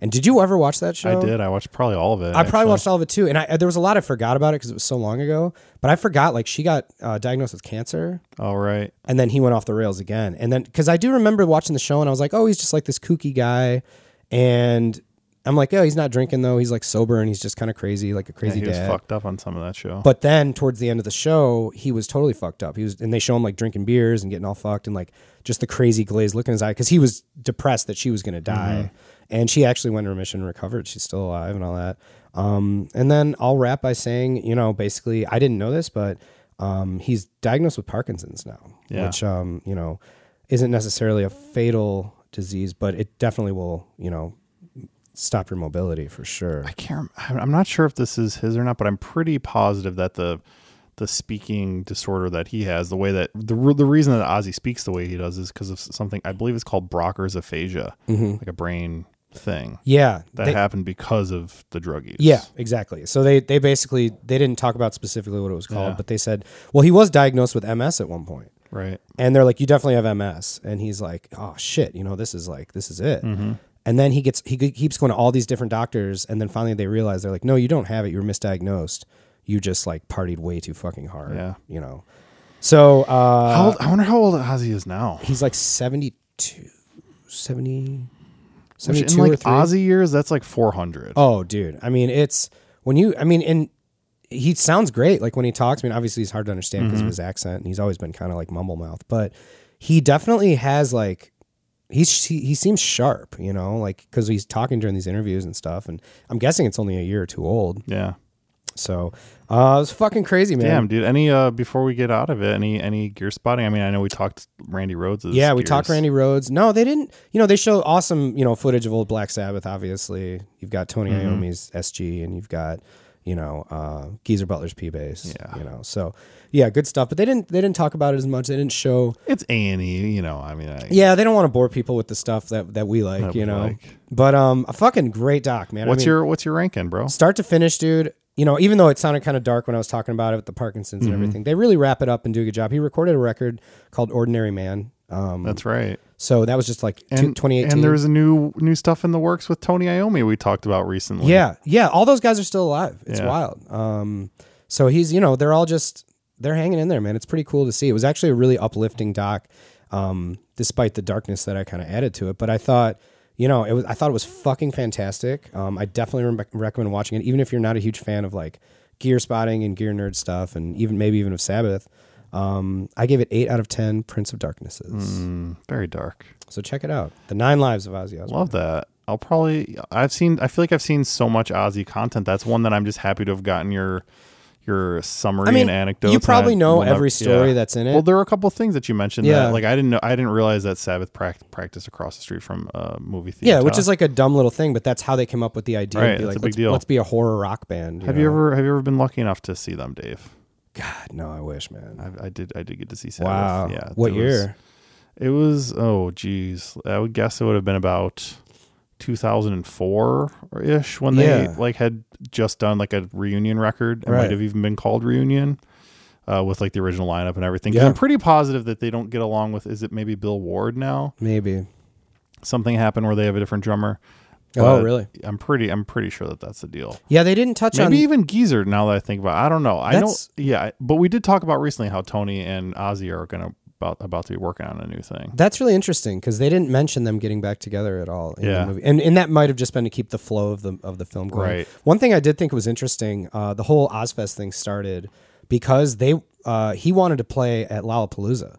And did you ever watch that show? Mm-hmm. I did. I watched probably all of it. I probably watched all of it too, and I, there was a lot I forgot about it because it was so long ago. But I forgot, like she got uh, diagnosed with cancer, All right. and then he went off the rails again. And then because I do remember watching the show, and I was like, oh, he's just like this kooky guy, and I'm like, oh, he's not drinking though. He's like sober, and he's just kind of crazy, like a Yeah, crazy he was dad. fucked up on some of that show. But then towards the end of the show, he was totally fucked up. He was, and they show him like drinking beers and getting all fucked and like just the crazy glazed look in his eye because he was depressed that she was going to die. And she actually went in remission and recovered. She's still alive and all that. Um, and then I'll wrap by saying, you know, basically, I didn't know this, but um, he's diagnosed with Parkinson's now, Yeah. which, um, you know, isn't necessarily a fatal disease, but it definitely will, you know, stop your mobility for sure. I can't. I'm not sure if this is his or not, but I'm pretty positive that the the speaking disorder that he has, the way that the the reason that Ozzy speaks the way he does is because of something I believe it's called Broca's aphasia, like a brain thing Yeah. that they- happened because of the drug use. Yeah, exactly. So they they basically they didn't talk about specifically what it was called, Yeah. but they said, well, he was diagnosed with MS at one point, right. and they're like, you definitely have MS, and he's like, oh shit, you know, this is like this is it. Mm-hmm. And then he gets he keeps going to all these different doctors, and then finally they realize they're like, no, you don't have it. You were misdiagnosed. You just like partied way too fucking hard. Yeah. you know. So uh, How old, I wonder how old Ozzy is now. he's like 72, 70, Which 72 in or like three. Ozzy years, that's like 400. Oh, dude. I mean, it's when you. I mean, and he sounds great. Like when he talks. I mean, obviously he's hard to understand because of his accent, and he's always been kind of like mumble mouth. But he definitely has like he's he, he seems sharp. You know, like because he's talking during these interviews and stuff. And I'm guessing it's only a year or two old. Yeah. So uh, it was fucking crazy, man. Damn, dude. Any uh before we get out of it, any any gear spotting? I mean, I know we talked Randy Rhoads. Yeah, we talked Randy Rhoads. No, they didn't. You know, they show awesome, you know, footage of old Black Sabbath. Obviously, you've got Tony Mm-hmm. Iommi's SG, and you've got, you know, uh, Geezer Butler's P bass. Yeah. you know, so yeah, good stuff. But they didn't. They didn't talk about it as much. They didn't show. It's A and E. You know, I mean, I, Yeah, they don't want to bore people with the stuff that that we like. That you we know, like. but um, a fucking great doc, man. I What's mean, your what's your ranking, bro? start to finish, dude. You know, even though it sounded kind of dark when I was talking about it with the Parkinson's Mm-hmm. and everything, they really wrap it up and do a good job. He recorded a record called "Ordinary Man." Um, That's right. So that was just like And 2018. and there's a new new stuff in the works with Tony Iommi we talked about recently. Yeah, yeah. All those guys are still alive. It's Yeah. wild. Um, so he's, you know, they're all just they're hanging in there, man. It's pretty cool to see. It was actually a really uplifting doc, um, despite the darkness that I kind of added to it. But I thought, you know, it was I thought it was fucking fantastic. Um, I definitely re- recommend watching it, even if you're not a huge fan of like gear spotting and gear nerd stuff, and even maybe even of Sabbath. Um, I gave it eight out of ten. Prince of Darknesses. Mm, very dark. So check it out. The Nine Lives of Ozzy Osbourne. Love that. I'll probably I've seen I feel like I've seen so much Ozzy content. That's one that I'm just happy to have gotten your your summary I mean, and anecdotes. you probably know every story yeah. that's in it. Well, there were a couple of things that you mentioned Yeah. that like I didn't know I didn't realize that Sabbath prac- practice across the street from a movie theater. Yeah, which is like a dumb little thing, but that's how they came up with the idea. Right, be like, a big let's, deal. let's be a horror rock band. Have know? you ever have you ever been lucky enough to see them, Dave? God, no, I wish, man. I, I did I did get to see Sabbath. wow. Yeah. What it year? Was, it was oh geez. I would guess it would have been about 2004 ish when they like had just done like a reunion record. It Right. might have even been called reunion. Uh, with like the original lineup and everything. Yeah. I'm pretty positive that they don't get along with. Is it maybe Bill Ward now? Maybe. Something happened where they have a different drummer. Oh, really? I'm pretty. I'm pretty sure that that's the deal. Yeah, they didn't touch Maybe on. Maybe even Geezer. Now that I think about, it. I don't know. I know. Yeah, but we did talk about recently how Tony and Ozzy are gonna about about to be working on a new thing. That's really interesting because they didn't mention them getting back together at all in Yeah. the movie, and and that might have just been to keep the flow of the of the film going. Right. One thing I did think was interesting, uh, the whole Ozzfest thing started because they uh, he wanted to play at Lollapalooza,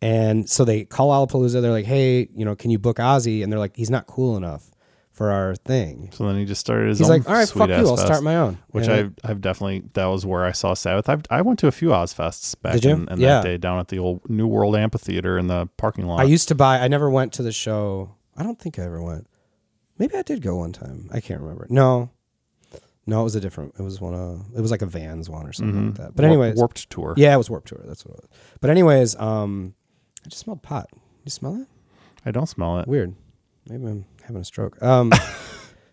and so they call Lollapalooza. They're like, hey, you know, can you book Ozzy? And they're like, he's not cool enough for our thing. So then he just started his He's own. He's like, all right, fuck you, I'll fest, start my own. Which And I've I've definitely that was where I saw Sabbath. I've, I went to a few Ozzfests back in, in Yeah. that day down at the old New World Amphitheater in the parking lot. I used to buy. I never went to the show. I don't think I ever went. Maybe I did go one time. I can't remember. No, no, it was a different. It was one of. It was like a Vans one or something like that. But Warp- anyways, Warped Tour. yeah, it was warped Tour. That's what it was. But anyways, um, I just smelled pot. You smell it? I don't smell it. Weird. Maybe I'm having a stroke. Um,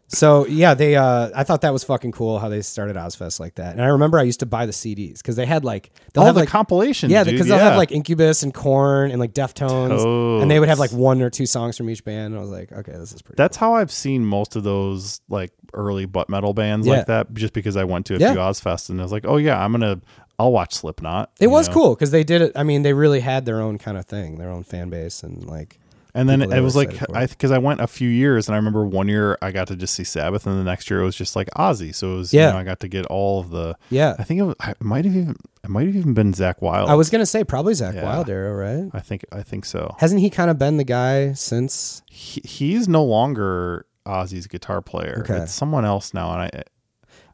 So yeah, they. Uh, I thought that was fucking cool how they started Ozzfest like that. And I remember I used to buy the CDs because they had like they'll All have the like compilations. yeah dude, because they'll yeah. have like Incubus and Korn and like Deftones, and they would have like one or two songs from each band. And I was like, okay, this is pretty. That's how I've seen most of those like early butt metal bands Yeah. like that. Just because I went to a Yeah. few Ozzfests and I was like, oh yeah, I'm gonna, I'll watch Slipknot. It you was know? cool because they did it. I mean, they really had their own kind of thing, their own fan base, and like And then it was like I because I went a few years and I remember one year I got to just see Sabbath and the next year it was just like Ozzy. So it was Yeah. you know, I got to get all of the. yeah. I think it, was, it might have even it might have even been Zakk Wylde. I was gonna say probably Zakk Yeah. Wylde era, right? I think I think so. Hasn't he kind of been the guy since? He, he's no longer Ozzy's guitar player. Okay. It's someone else now, and I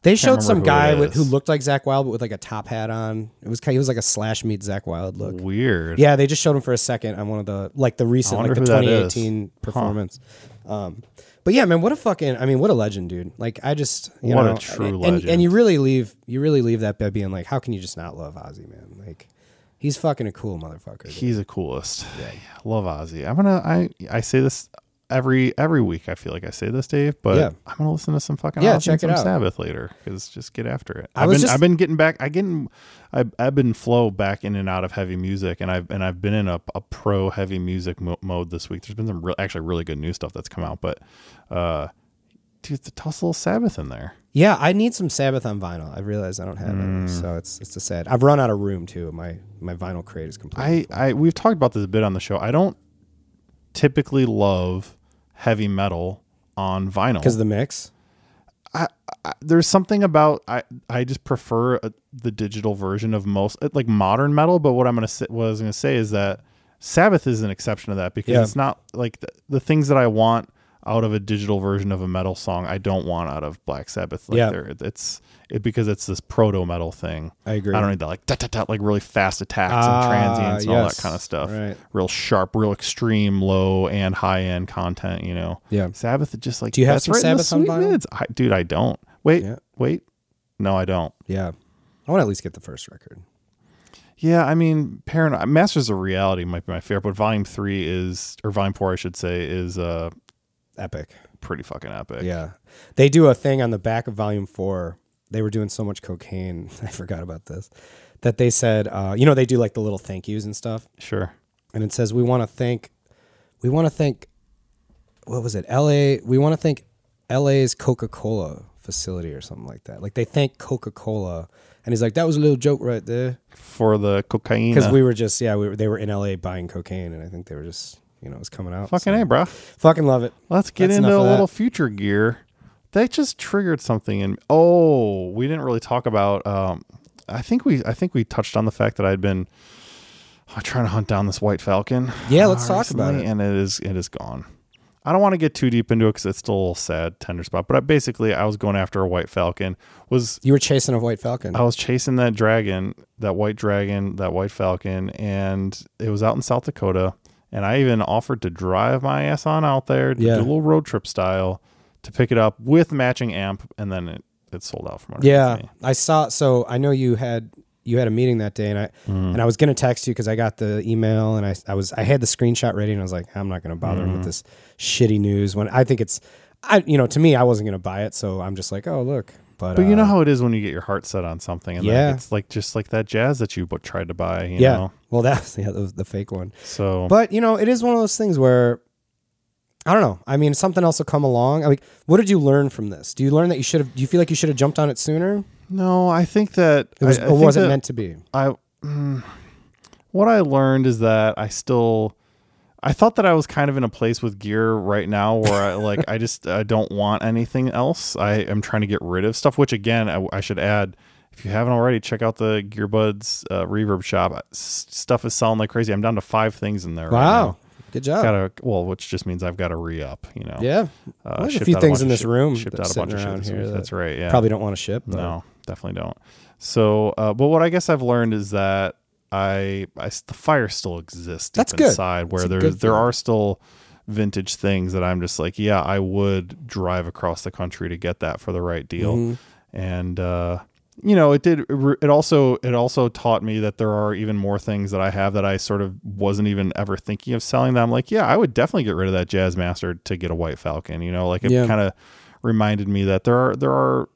They showed some guy it with, who looked like Zakk Wylde, but with like a top hat on. It was kind. He was like a slash meet Zakk Wylde look. weird. Yeah, they just showed him for a second on one of the like the recent like the who that is. 2018 performance. Um, but yeah, man, what a fucking I mean, what a legend, dude. Like I just you What a know, true and, legend. And you really leave you really leave that bed being like, how can you just not love Ozzy, man? Like he's fucking a cool motherfucker. dude. He's the coolest. Yeah, love Ozzy. I'm gonna. I I say this every every week. I feel like I say this, Dave. But Yeah. I'm gonna listen to some fucking Yeah, check it out. Sabbath later because just get after it. I I've been just- I've been getting back. I getting I ebb and flow back in and out of heavy music, and I've and I've been in a, a pro heavy music mo- mode this week. There's been some real, actually really good new stuff that's come out, but uh, dude, the toss a little Sabbath in there. Yeah, I need some Sabbath on vinyl. I realized I don't have Mm. any, so it's it's a sad. I've run out of room too. My my vinyl crate is complete. I, I we've talked about this a bit on the show. I don't typically love heavy metal on vinyl because the mix. I, there's something about I I just prefer uh the digital version of most uh, like modern metal. But what I'm gonna say, what I was gonna say is that Sabbath is an exception to that because Yeah. it's not like the, the things that I want out of a digital version of a metal song. I don't want out of Black Sabbath. Like Yeah. it's it because it's this proto metal thing. I agree. I don't need that like da, da, da, like really fast attacks Ah, and transients and all that kind of stuff. Right. Real sharp, real extreme, low and high end content. You know. Yeah. Sabbath is just like. Do you have some right Sabbath on vinyl? mids. I, dude, I don't. Wait, Yeah. wait. No, I don't. Yeah, I want to at least get the first record. Yeah, I mean, Paranoid Masters of Reality might be my favorite, but Volume Three is, or Volume Four, I should say, is uh Epic. pretty fucking epic. Yeah. They do a thing on the back of volume four. They were doing so much cocaine. I forgot about this. That they said, uh, you know, they do like the little thank yous and stuff. sure. And it says, we want to thank, we want to thank, what was it? LA, we want to thank LA's Coca Cola facility or something like that. Like they thank Coca Cola. And he's like, that was a little joke right there. For the cocaine, Because we were just, yeah, we were, they were in LA buying cocaine. And I think they were just, you know, was coming out. fucking so- a, bro. Fucking love it. Let's get That's into a little future gear. That just triggered something in. Oh, we didn't really talk about. Um, I think we, I think we touched on the fact that I'd been uh, trying to hunt down this white falcon. Yeah, let's uh, talk about it. And it is, it is gone. I don't want to get too deep into it because it's still a little sad, tender spot. But I, basically, I was going after a white falcon. Was You were chasing a white falcon. I was chasing that dragon, that white dragon, that white falcon, and it was out in South Dakota. And I even offered to drive my ass on out there, to Yeah. do a little road trip style, to pick it up with matching amp, and then it, it sold out from Yeah, me. I saw. So I know you had you had a meeting that day, and I Mm. and I was gonna text you because I got the email, and I I was I had the screenshot ready, and I was like, I'm not gonna bother Mm. with this shitty news when I think it's, I you know to me I wasn't gonna buy it, so I'm just like, oh look, but But you know uh, how it is when you get your heart set on something, and Yeah. then it's like just like that jazz that you tried to buy. You yeah, know? well that's yeah that the fake one, So but you know it is one of those things where. I don't know. I mean, something else will come along. I mean, what did you learn from this? Do you learn that you should have? Do you feel like you should have jumped on it sooner? no, I think that It was, I, I or was it meant to be? I mm, what I learned is that I still I thought that I was kind of in a place with gear right now where I like I just I don't want anything else. I am trying to get rid of stuff. Which again, I, I should add. If you haven't already, check out the Gearbuds uh, Reverb shop. S- stuff is selling like crazy. I'm down to five things in there. right Wow, now. good job. Gotta well, which just means I've got to re up. You know. yeah, Uh, there's a few out a things in this room Shipped out a bunch of shit here that That's right. Yeah. probably don't want to ship. But No, definitely don't. So, uh, but what I guess I've learned is that I, I the fire still exists That's good. inside, where there there are still vintage things that I'm just like, yeah, I would drive across the country to get that for the right deal, Mhm. and uh, you know, it did. It also it also taught me that there are even more things that I have that I sort of wasn't even ever thinking of selling. That I'm like, yeah, I would definitely get rid of that Jazz Master to get a White Falcon. You know, like it Yeah. kind of reminded me that there are there are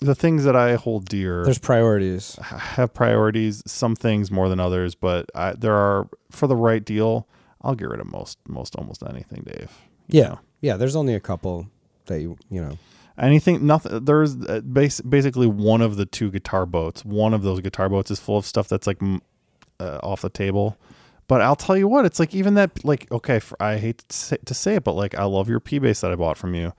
the things that I hold dear There's priorities. have priorities. Some things more than others, but I, there are for the right deal. I'll get rid of most most almost anything, Dave. Yeah. know? Yeah. There's only a couple that you, you know. anything nothing there's uh, bas- basically one of the two guitar boats one of those guitar boats is full of stuff that's like uh, off the table but i'll tell you what it's like even that like okay for, i hate to say, to say it but like i love your p bass that i bought from you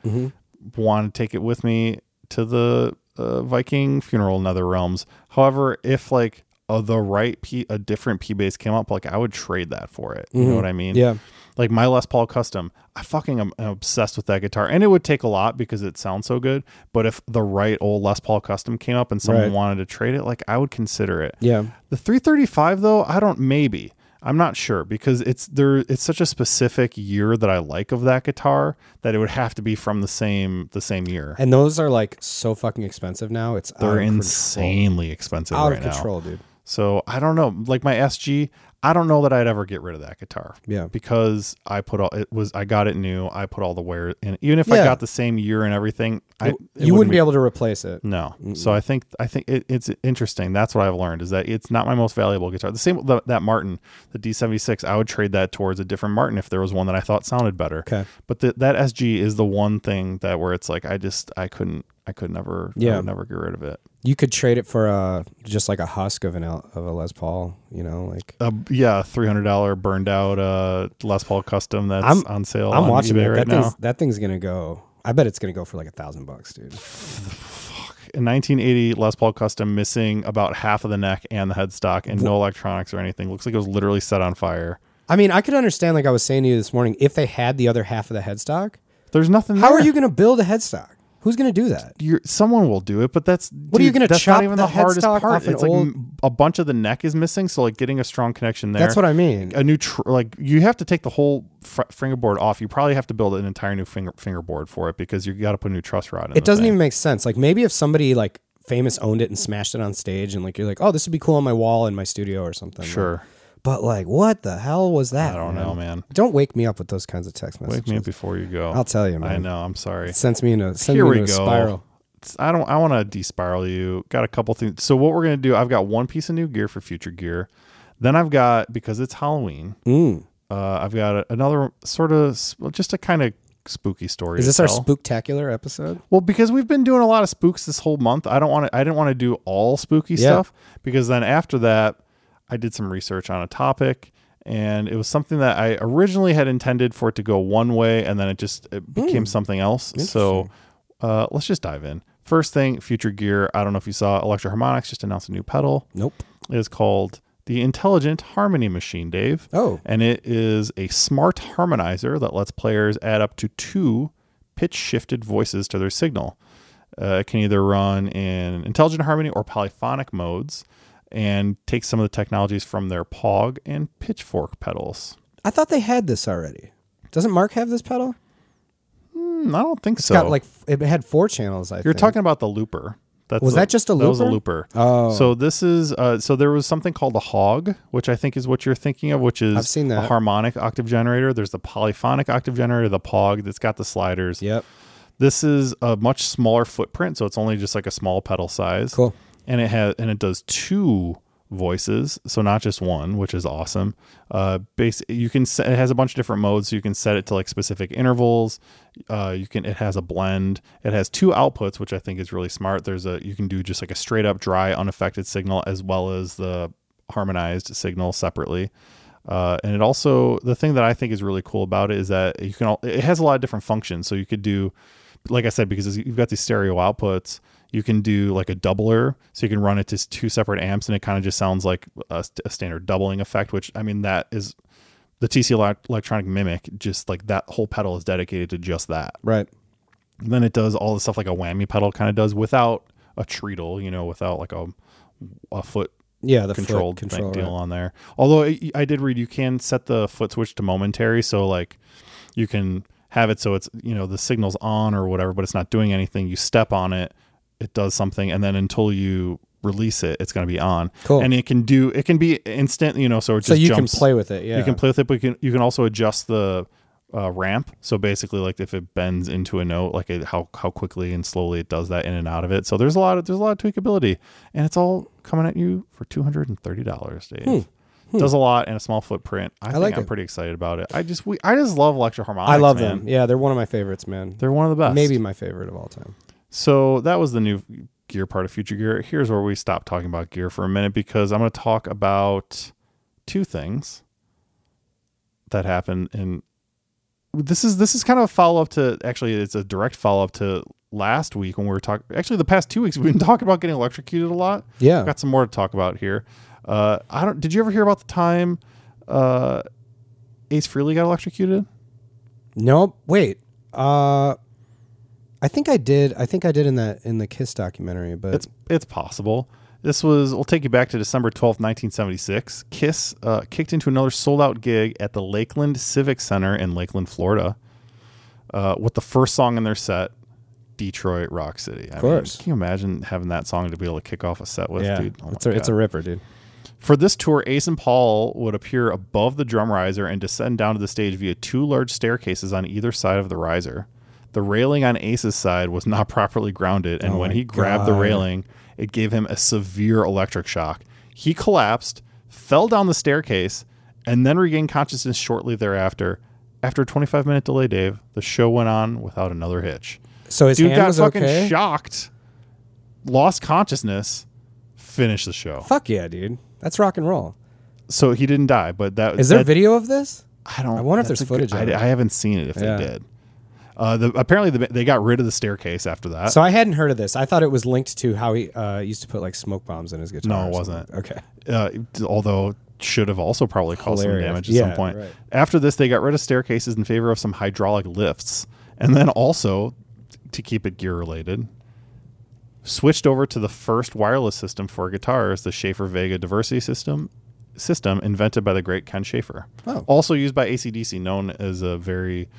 want to take it with me to the uh, viking funeral in other realms however if like uh, the right p a different p base came up like i would trade that for it you know what i mean Yeah. like my Les Paul Custom, I fucking am, am obsessed with that guitar, and it would take a lot because it sounds so good. But if the right old Les Paul Custom came up and someone Right. wanted to trade it, like I would consider it. Yeah. The 335 though, I don't maybe. I'm not sure because it's there. It's such a specific year that I like of that guitar that it would have to be from the same the same year. And those are like so fucking expensive now. It's They're out of insanely expensive Out right of control, dude. So I don't know. Like my SG, I don't know that I'd ever get rid of that guitar. Yeah. Because I put all it was I got it new. I put all the wear in. Even if I got the same year and everything, I it you wouldn't be able to replace it. No. So I think I think it, it's interesting. That's what I've learned is that it's not my most valuable guitar. The same the, that Martin, the D76, I would trade that towards a different Martin if there was one that I thought sounded better. Okay. But the, that SG is the one thing that where it's like I just I couldn't I could never I Yeah. would never get rid of it. You could trade it for a just like a husk of an of a Les Paul. You know, like Uh, yeah, three hundred dollar burned out uh, Les Paul custom that's I'm- on sale. I'm on watching eBay that. right that now. thing's that thing's gonna go. I bet it's gonna go for like a thousand bucks, dude. Fuck. In 1980, Les Paul custom missing about half of the neck and the headstock, and no electronics or anything. Looks like it was literally set on fire. I mean, I could understand, like I was saying to you this morning, if they had the other half of the headstock. There's nothing. How there. are you gonna build a headstock? Who's gonna do that? You're, someone will do it, but that's what are you gonna That's chop not even the the, hardest headstock part. It's like old- m- a bunch of the neck is missing, so like getting a strong connection there. That's what I mean. a new tr- like you have to take the whole fr- fingerboard off. You probably have to build an entire new finger fingerboard for it because you got to put a new truss rod in. It It doesn't even make sense. Like maybe if somebody like famous owned it and smashed it on stage, and like you're like, oh, this would be cool on my wall in my studio or something. like- Sure, but like, what the hell was that? I don't know, man. Don't wake me up with those kinds of text messages. Wake me up before you go. I'll tell you, man. I know. I'm sorry. Sends me in a sends Here me we into a go. spiral. I don't. I want to despiral you. Got a couple things. So what we're gonna do? I've got one piece of new gear for future gear. Then I've got because it's Halloween. Mm. Uh, I've got a, another sort of just a kind of spooky story. Is this our spooktacular episode? Well, because we've been doing a lot of spooks this whole month, I don't want to. I didn't want to do all spooky Yeah. stuff because then after that, I did some research on a topic, and it was something that I originally had intended for it to go one way, and then it just it became something else. So uh, let's just dive in. First thing, future gear. I don't know if you saw Electro-Harmonix just announced a new pedal. Nope. It is called the Intelligent Harmony Machine, Dave. Oh. And it is a smart harmonizer that lets players add up to two pitch shifted voices to their signal. Uh, it can either run in intelligent harmony or polyphonic modes and take some of the technologies from their POG and pitchfork pedals. I thought they had this already. Doesn't Mark have this pedal? Hmm, I don't think It's so. got like it had four channels. I think You're think. talking about the looper. That's Was the- that just a looper? That was a looper? Oh. So this is uh, so there was something called the Hog, which I think is what you're thinking of, which is I've seen a harmonic octave generator. There's the polyphonic octave generator, the Pog that's got the sliders. Yep. This is a much smaller footprint, so it's only just like a small pedal size. Cool. And it has and it does two voices, so not just one, which is awesome. Uh, base you can set, it has a bunch of different modes, so you can set it to like specific intervals. Uh, you can it has a blend. It has two outputs, which I think is really smart. There's a you can do just like a straight up dry unaffected signal as well as the harmonized signal separately. Uh, and it also the thing that I think is really cool about it is that you can all, it has a lot of different functions. So you could do, like I said, because you've got these stereo outputs, you can do like a doubler, so you can run it to two separate amps, and it kind of just sounds like a, a standard doubling effect. Which I mean, that is the TC Electronic Mimiq. Just like that whole pedal is dedicated to just that. Right. then it does all the stuff like a whammy pedal kind of does without a treadle, you know, without like a a foot Yeah. The controlled foot control. deal right. on there. Although I, I did read you can set the foot switch to momentary, so like you can have it so it's you know the signal's on or whatever, but it's not doing anything. You step on it, it does something, and then until you release it, it's going to be on. Cool. And it can do it can be instant, you know, so it So you jumps. can play with it. Yeah. You can play with it, but you can you can also adjust the uh, ramp. So basically, like if it bends into a note, like it, how how quickly and slowly it does that in and out of it. So there's a lot of there's a lot of tweakability, and it's all coming at you for two hundred and thirty dollars, Dave. Does a lot in a small footprint. I, think Hmm. like I'm it. pretty excited about it. I just we I just love Electro-Harmonix. I love man. them. Yeah, they're one of my favorites, man. They're one of the best. Maybe my favorite of all time. So that was the new gear part of Future Gear. Here's where we stop talking about gear for a minute because I'm going to talk about two things that happened in this is this is kind of a follow up to actually it's a direct follow up to last week when we were talking actually the past two weeks we've been talking about getting electrocuted a lot. Yeah. Got some more to talk about here. Uh I don't did you ever hear about the time uh Ace Frehley got electrocuted? Nope. Wait. Uh, I think I did. I think I did in that in the Kiss documentary, but It's it's possible. This was we'll take you back to December twelfth, nineteen seventy six. Kiss uh, kicked into another sold out gig at the Lakeland Civic Center in Lakeland, Florida, uh, with the first song in their set, Detroit Rock City. Of course. can you imagine having that song to be able to kick off a set with, yeah, dude? Oh it's a it's a ripper, dude. For this tour, Ace and Paul would appear above the drum riser and descend down to the stage via two large staircases on either side of the riser. The railing on Ace's side was not properly grounded, and Oh when he grabbed the railing, it gave him a severe electric shock. He collapsed, fell down the staircase, and then regained consciousness shortly thereafter. After a 25 minute delay, Dave, the show went on without another hitch. So his Dude got was fucking okay. shocked, lost consciousness, finished the show. Fuck yeah, dude. That's rock and roll. So he didn't die, but that Is there that- video of this? I don't. I wonder if there's good- footage of I. I haven't seen it. If Yeah. they did, uh, the, apparently the, they got rid of the staircase after that. So I hadn't heard of this. I thought it was linked to how he uh, used to put like smoke bombs in his guitar. No, it wasn't. Okay. uh, although should have also probably caused Hilarious. some damage at Yeah, some point. right. After this, they got rid of staircases in favor of some hydraulic lifts, and then also to keep it gear related, switched over to the first wireless system for guitars, the Schaffer Vega Diversity System. System invented by the great Ken Schaffer, Oh. also used by ACDC, known as a very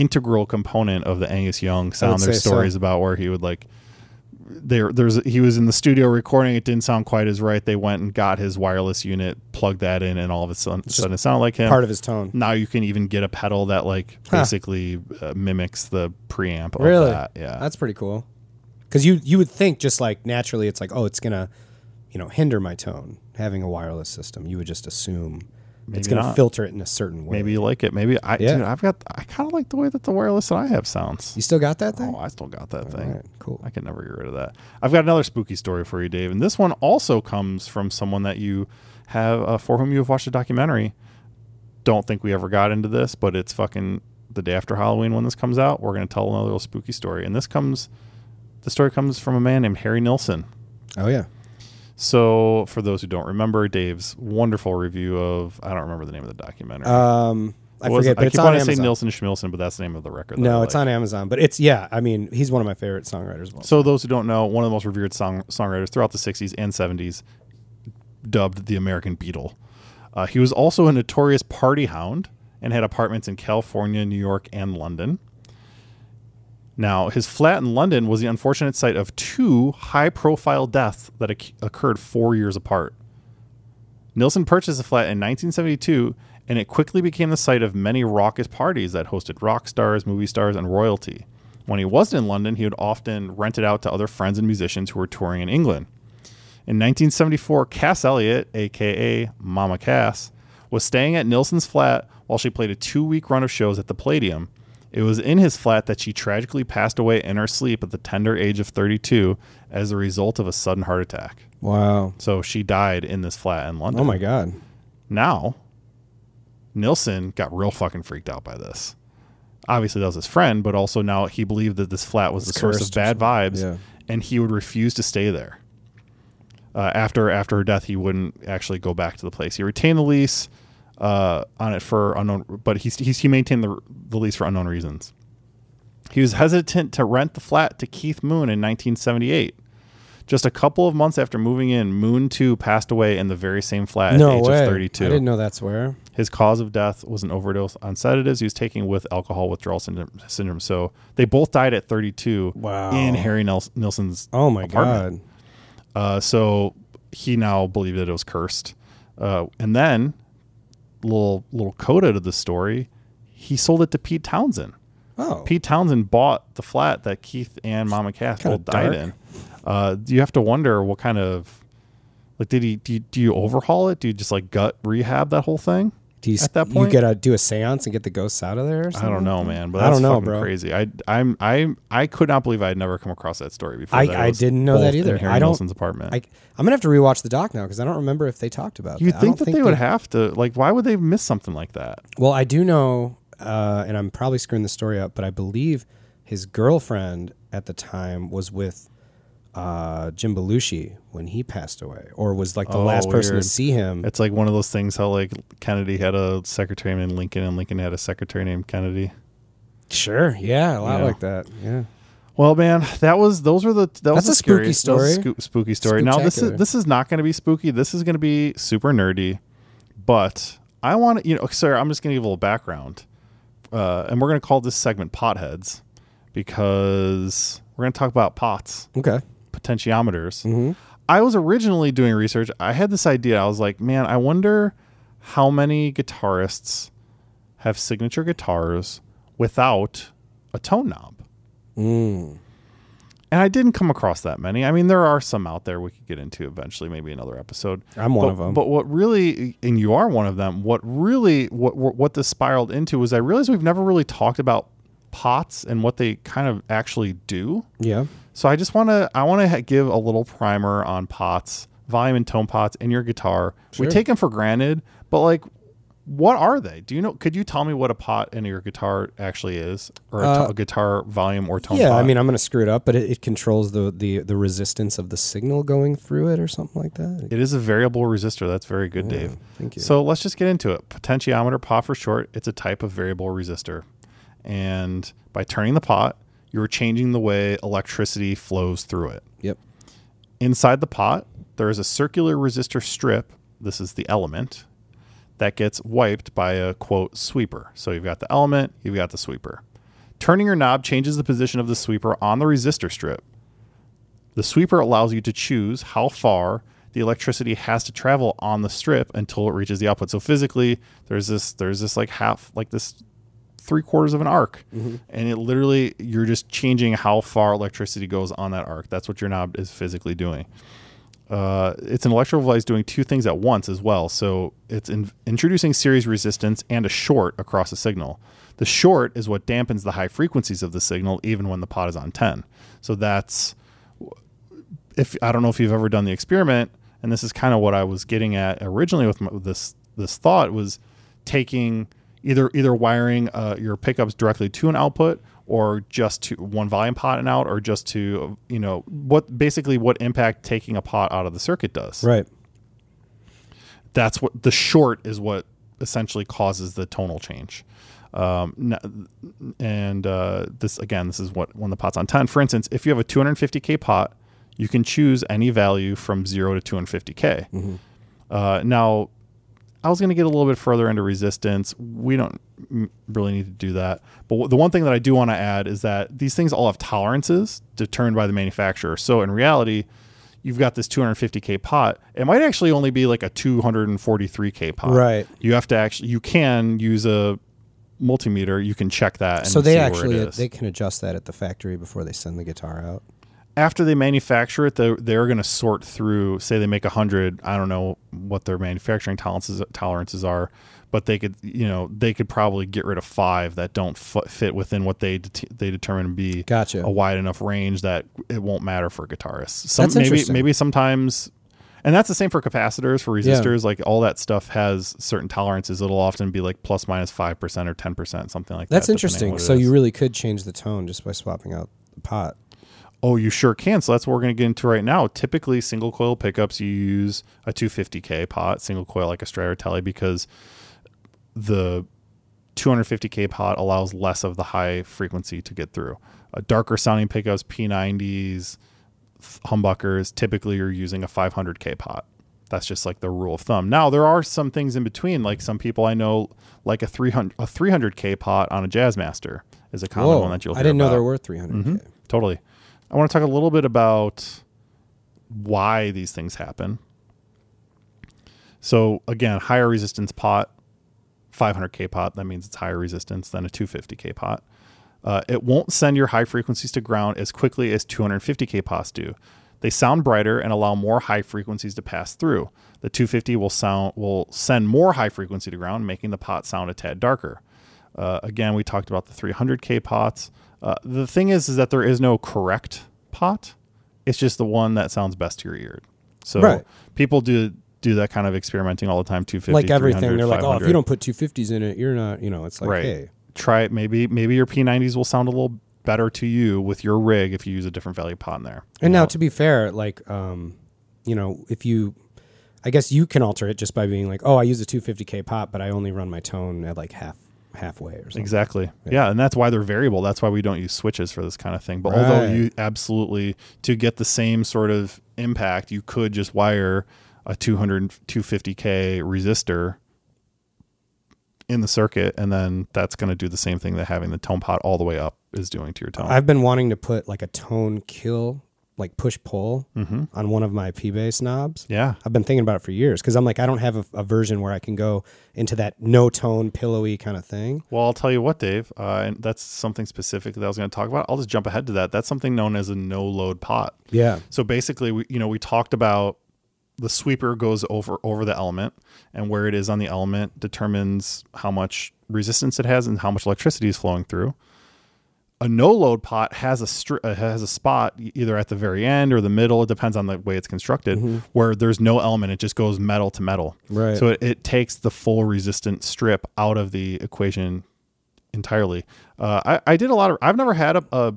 integral component of the Angus Young sound. There's so. stories about where he would like there there's he was in the studio recording it didn't sound quite as right they went and got his wireless unit plugged that in and all of a sudden, sudden it sounded like him Part of his tone. now you can even get a pedal that like Huh. basically uh, mimics the preamp of Really? that yeah That's pretty cool. Because you you would think just like naturally, it's like oh, it's gonna, you know, hinder my tone having a wireless system. You would just assume it's gonna filter it in a certain way. maybe you like it maybe i Yeah. dude, i've got i kind of like the way that the wireless that i have sounds you still got that thing. oh i still got that thing right, cool. I can never get rid of that. I've got another spooky story for you, Dave, and this one also comes from someone that you have uh, for whom you have watched a documentary. Don't think we ever got into this, but it's fucking the day after Halloween when this comes out. We're going to tell another little spooky story, and this comes. The story comes from a man named Harry Nilsson. Oh yeah. So, for those who don't remember, Dave's wonderful review of I don't remember the name of the documentary. Um, I What forget, it? but I it's keep on wanting to say Amazon. Nilsson Schmilsson, but that's the name of the record. that No, I it's like. on Amazon, but it's yeah. I mean, he's one of my favorite songwriters. Of all So those who don't know, one of the most revered song songwriters throughout the '60s and '70s, dubbed the American Beatle. Uh, he was also a notorious party hound and had apartments in California, New York, and London. Now, his flat in London was the unfortunate site of two high-profile deaths that occ- occurred four years apart. Nilsson purchased the flat in 1972, and it quickly became the site of many raucous parties that hosted rock stars, movie stars, and royalty. When he wasn't in London, he would often rent it out to other friends and musicians who were touring in England. In 1974, Cass Elliot, aka Mama Cass, was staying at Nilsson's flat while she played a two week run of shows at the Palladium. It was in his flat that she tragically passed away in her sleep at the tender age of 32 as a result of a sudden heart attack. Wow. So she died in this flat in London. Oh my god. Now, Nilsson got real fucking freaked out by this. Obviously, that was his friend, but also now he believed that this flat was It's the source of bad vibes, Yeah. and he would refuse to stay there. Uh, after after her death, he wouldn't actually go back to the place. He retained the lease uh, on it for unknown, but he he, he maintained the the lease for unknown reasons. He was hesitant to rent the flat to Keith Moon in 1978. Just a couple of months after moving in, Moon too passed away in the very same flat at the age way. of 32. I didn't know that's where. His cause of death was an overdose on sedatives he was taking with alcohol withdrawal syndrome. syndrome. So they both died at 32 Wow. in Harry Nilsson's Oh my apartment. god. Uh, so he now believed that it was cursed. Uh, and then, little little coda to the story, he sold it to Pete Townshend. Oh, Pete Townshend bought the flat that Keith and Mama Cass both died in. Uh, you have to wonder what kind of like did he do you, do you overhaul it? Do you just like gut rehab that whole thing? Do you, at that you point? gotta do a seance and get the ghosts out of there? Or I don't know, man. But I don't know, bro. crazy. I I'm I I could not believe I had never come across that story before. I- that it I didn't know that both either. In Harry I don't- Nilsson's apartment. I, I'm gonna have to rewatch the doc now because I don't remember if they talked about. You'd that. Think don't that they would have to like. Why would they miss something like that? Well, I do know, uh, and I'm probably screwing the story up, but I believe his girlfriend at the time was with uh, Jim Belushi when he passed away, or was like the Oh, last person weird. to see him. It's like one of those things how like Kennedy had a secretary named Lincoln and Lincoln had a secretary named Kennedy. Sure, yeah, a lot Yeah. like that. Yeah, Well, man, that was those were the that was That's the a spooky was a story. spooky story. Now this is this is not going to be spooky. This is going to be super nerdy. But I want to, you know, sir, I'm just going to give a little background, uh, and we're going to call this segment "Potheads" because we're going to talk about pots, okay. Potentiometers. Mm-hmm. I was originally doing research. I had this idea. I was like, man, I wonder how many guitarists have signature guitars without a tone knob. Mm. And I didn't come across that many. I mean, there are some out there we could get into eventually, maybe another episode. I'm one but, of them. But what really, and you are one of them. What really, what what what this spiraled into was I realized we've never really talked about pots and what they kind of actually do. Yeah. So I just want to I want to give a little primer on pots, volume and tone pots in your guitar. We take them for granted, but like what are they? Do you know could you tell me what a pot in your guitar actually is or a, Uh, a guitar volume or tone Yeah, pot? I mean, I'm going to screw it up, but it, it controls the, the the resistance of the signal going through it, or something like that. it is a variable resistor. That's very good, Yeah, Dave. Thank you. So let's just get into it. Potentiometer, pot for short, it's a type of variable resistor. And by turning the pot, you're changing the way electricity flows through it. yep. Inside the pot, there is a circular resistor strip. This is the element that gets wiped by a quote sweeper. So you've got the element, you've got the sweeper. Turning your knob changes the position of the sweeper on the resistor strip. The sweeper allows you to choose how far the electricity has to travel on the strip until it reaches the output. So physically, there's this there's this like half like this three quarters of an arc, and it literally you're just changing how far electricity goes on that arc. That's what your knob is physically doing. Uh, it's an electrical device doing two things at once as well. So it's in, introducing series resistance and a short across a signal. The short is what dampens the high frequencies of the signal, even when the pot is on 10. So that's if I don't know if you've ever done the experiment, and this is kind of what I was getting at originally with, my, with this this thought was taking either either wiring uh, your pickups directly to an output or just to one volume pot and out or just to you know what basically what impact taking a pot out of the circuit does. Right. that's what the short is what essentially causes the tonal change. Um, and uh, this again this is what when the pot's on 10 for instance if you have a 250k pot you can choose any value from 0 to 250k uh, now I was going to get a little bit further into resistance. We don't really need to do that. But the one thing that I do want to add is that these things all have tolerances determined by the manufacturer. So in reality, you've got this 250k pot. It might actually only be like a 243k pot. Right. You have to actually you can use a multimeter. You can check that. And So they see where actually it is. they can adjust that at the factory before they send the guitar out. After they manufacture it, they're, they're going to sort through. Say they make a hundred. I don't know what their manufacturing tolerances tolerances are, but they could, you know, they could probably get rid of five that don't f- fit within what they det- they determine to be Gotcha. a wide enough range that it won't matter for guitarists. Some, That's maybe interesting. maybe sometimes. And that's the same for capacitors, for Yeah. resistors. Like all that stuff has certain tolerances. It'll often be like plus minus five percent or ten percent, something like That's that. That's interesting. So you really could change the tone just by swapping out the pot. Oh, you sure can. So that's what we're going to get into right now. Typically, single coil pickups, you use a 250K pot, single coil like a Strata Tele, because the 250K pot allows less of the high frequency to get through. Uh, darker sounding pickups, P90s, th- humbuckers, typically you're using a 500K pot. That's just like the rule of thumb. Now there are some things in between. Like some people I know, like a 300 a 300K pot on a Jazzmaster is a common one that you'll. I didn't know about. there were 300. Mhm. Totally. I want to talk a little bit about why these things happen. So again, higher resistance pot 500k pot. That means it's higher resistance than a 250k pot. Uh, it won't send your high frequencies to ground as quickly as 250k pots do. They sound brighter and allow more high frequencies to pass through. The 250 will sound will send more high frequency to ground, making the pot sound a tad darker. Uh, again, we talked about the 300k pots. Uh, the thing is, is that there is no correct pot. It's just the one that sounds best to your ear. So Right. people do do that kind of experimenting all the time. 250, like everything, they're like, oh, if you don't put 250s in it, you're not, you know, it's like, right. hey, Try it. Maybe maybe your P90s will sound a little better to you with your rig if you use a different value pot in there. And now, know? to be fair, like, um, you know, if you, I guess you can alter it just by being like, oh, I use a 250k pot, but I only run my tone at like half halfway or something. Exactly. Yeah. and that's why they're variable. That's why we don't use switches for this kind of thing. But although you absolutely to get the same sort of impact, you could just wire a 200 250k resistor in the circuit and then that's going to do the same thing that having the tone pot all the way up is doing to your tone. I've been wanting to put like a tone kill, like push pull mm-hmm. on one of my P bass knobs. Yeah. I've been thinking about it for years because I'm like, I don't have a, a version where I can go into that no tone, pillowy kind of thing. Well, I'll tell you what, Dave, uh, and that's something specific that I was going to talk about. I'll just jump ahead to that. That's something known as a no load pot. Yeah. So basically, we, you know, we talked about the sweeper goes over over the element, and where it is on the element determines how much resistance it has and how much electricity is flowing through. A no load pot has a stri- uh, has a spot either at the very end or the middle. It depends on the way it's constructed, where there's no element. It just goes metal to metal. Right. So it, it takes the full resistant strip out of the equation entirely. Uh, I, I did a lot of. I've never had a, a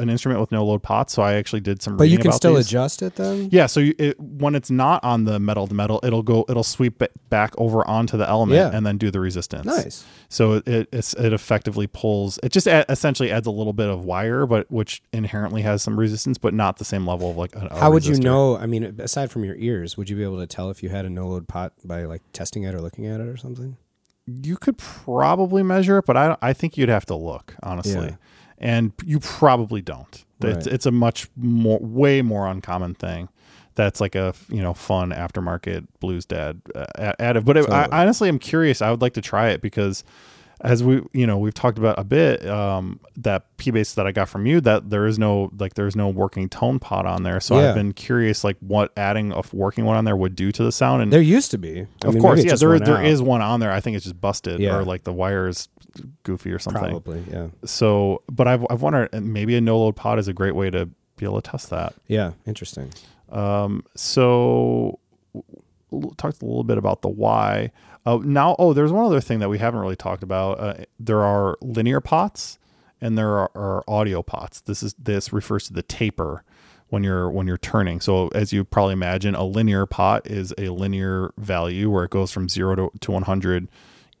an instrument with no load pots, so I actually did some. But you can still these. adjust it then? Yeah, so you, it, when it's not on the metal to metal, it'll go, it'll sweep it back over onto the element Yeah. and then do the resistance. Nice. So it it, it's, it effectively pulls. It just a, essentially adds a little bit of wire, but which inherently has some resistance, but not the same level of like. A, a How would you know? I mean, aside from your ears, would you be able to tell if you had a no load pot by like testing it or looking at it or something? You could probably measure it, but I I think you'd have to look honestly, Yeah. And you probably don't. It's, Right. it's a much more, way more uncommon thing. That's like a you know fun aftermarket blues dad uh, additive. But Totally. I honestly am curious. I would like to try it because as we you know we've talked about a bit um, that P bass that I got from you that there is no like there's no working tone pot on there. So Yeah. I've been curious like what adding a working one on there would do to the sound. And There used to be. I of mean, course, yeah, there there out. is one on there. I think it's just busted Yeah. or like the wire is goofy or something. probably. Yeah. So, but I've I've wondered maybe a no load pot is a great way to be able to test that. Yeah. Interesting. Um, so talked a little bit about the why. Uh, now, oh, there's one other thing that we haven't really talked about. Uh, there are linear pots and there are, are audio pots. This is this refers to the taper when you're when you're turning. So as you probably imagine, a linear pot is a linear value where it goes from zero to, to 100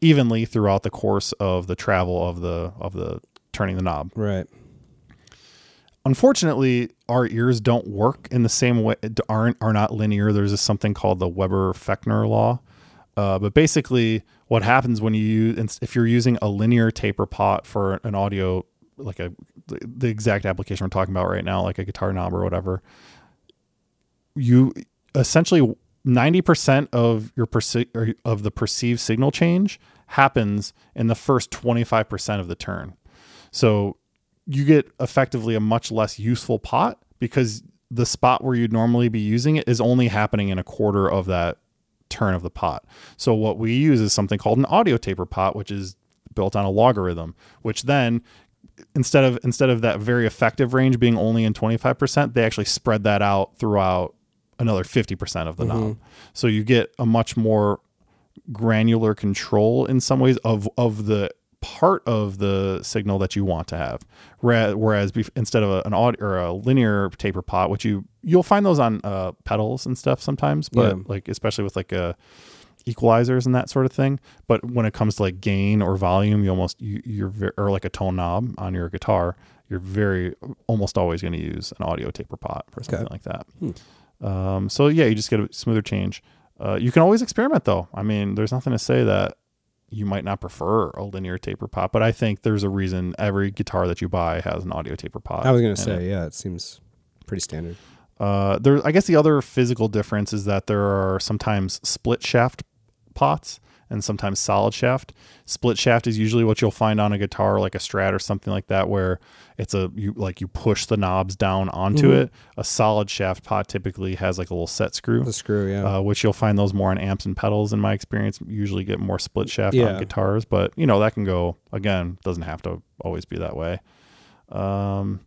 evenly throughout the course of the travel of the of the turning the knob Right. Unfortunately our ears don't work in the same way aren't are not linear. There's this something called the weber-fechner law. Uh, but basically what happens when you use if you're using a linear taper pot for an audio like a the exact application we're talking about right now like a guitar knob or whatever you essentially 90% of your perce- of the perceived signal change happens in the first 25% of the turn. So you get effectively a much less useful pot because the spot where you'd normally be using it is only happening in a quarter of that turn of the pot. So what we use is something called an audio taper pot, which is built on a logarithm, which then instead of instead of that very effective range being only in 25%, they actually spread that out throughout another 50% of the mm-hmm. knob. So you get a much more granular control in some ways of of the part of the signal that you want to have. Whereas, instead of a, an audio or a linear taper pot, which you you'll find those on uh, pedals and stuff sometimes, but Yeah. like especially with like uh equalizers and that sort of thing. But when it comes to like gain or volume, you almost you, you're or like a tone knob on your guitar, you're very almost always going to use an audio taper pot for something like that. Um, so yeah, you just get a smoother change. Uh, you can always experiment though. I mean, there's nothing to say that you might not prefer a linear taper pot, but I think there's a reason every guitar that you buy has an audio taper pot. I was gonna say, it. yeah, it seems pretty standard. Uh, there, I guess the other physical difference is that there are sometimes split shaft pots, and sometimes solid shaft. Split shaft is usually what you'll find on a guitar like a Strat or something like that where it's a you like you push the knobs down onto Mhm. it. A solid shaft pot typically has like a little set screw. The screw, yeah. Uh, which you'll find those more on amps and pedals in my experience. Usually get more split shaft Yeah. on guitars, but you know that can go again. Doesn't have to always be that way. Um,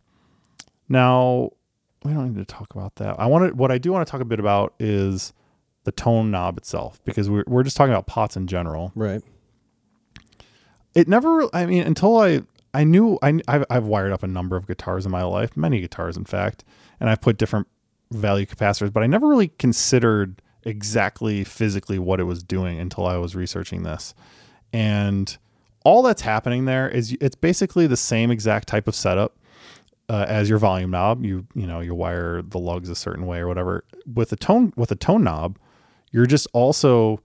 now we don't need to talk about that. I want to. What I do want to talk a bit about is the tone knob itself because we're we're just talking about pots in general. right. It never. I mean, until I I knew I I've, I've wired up a number of guitars in my life, many guitars in fact, and I've put different value capacitors, but I never really considered exactly physically what it was doing until I was researching this. And all that's happening there is it's basically the same exact type of setup uh, as your volume knob. You you know you wire the lugs a certain way or whatever. With a tone with a tone knob, you're just also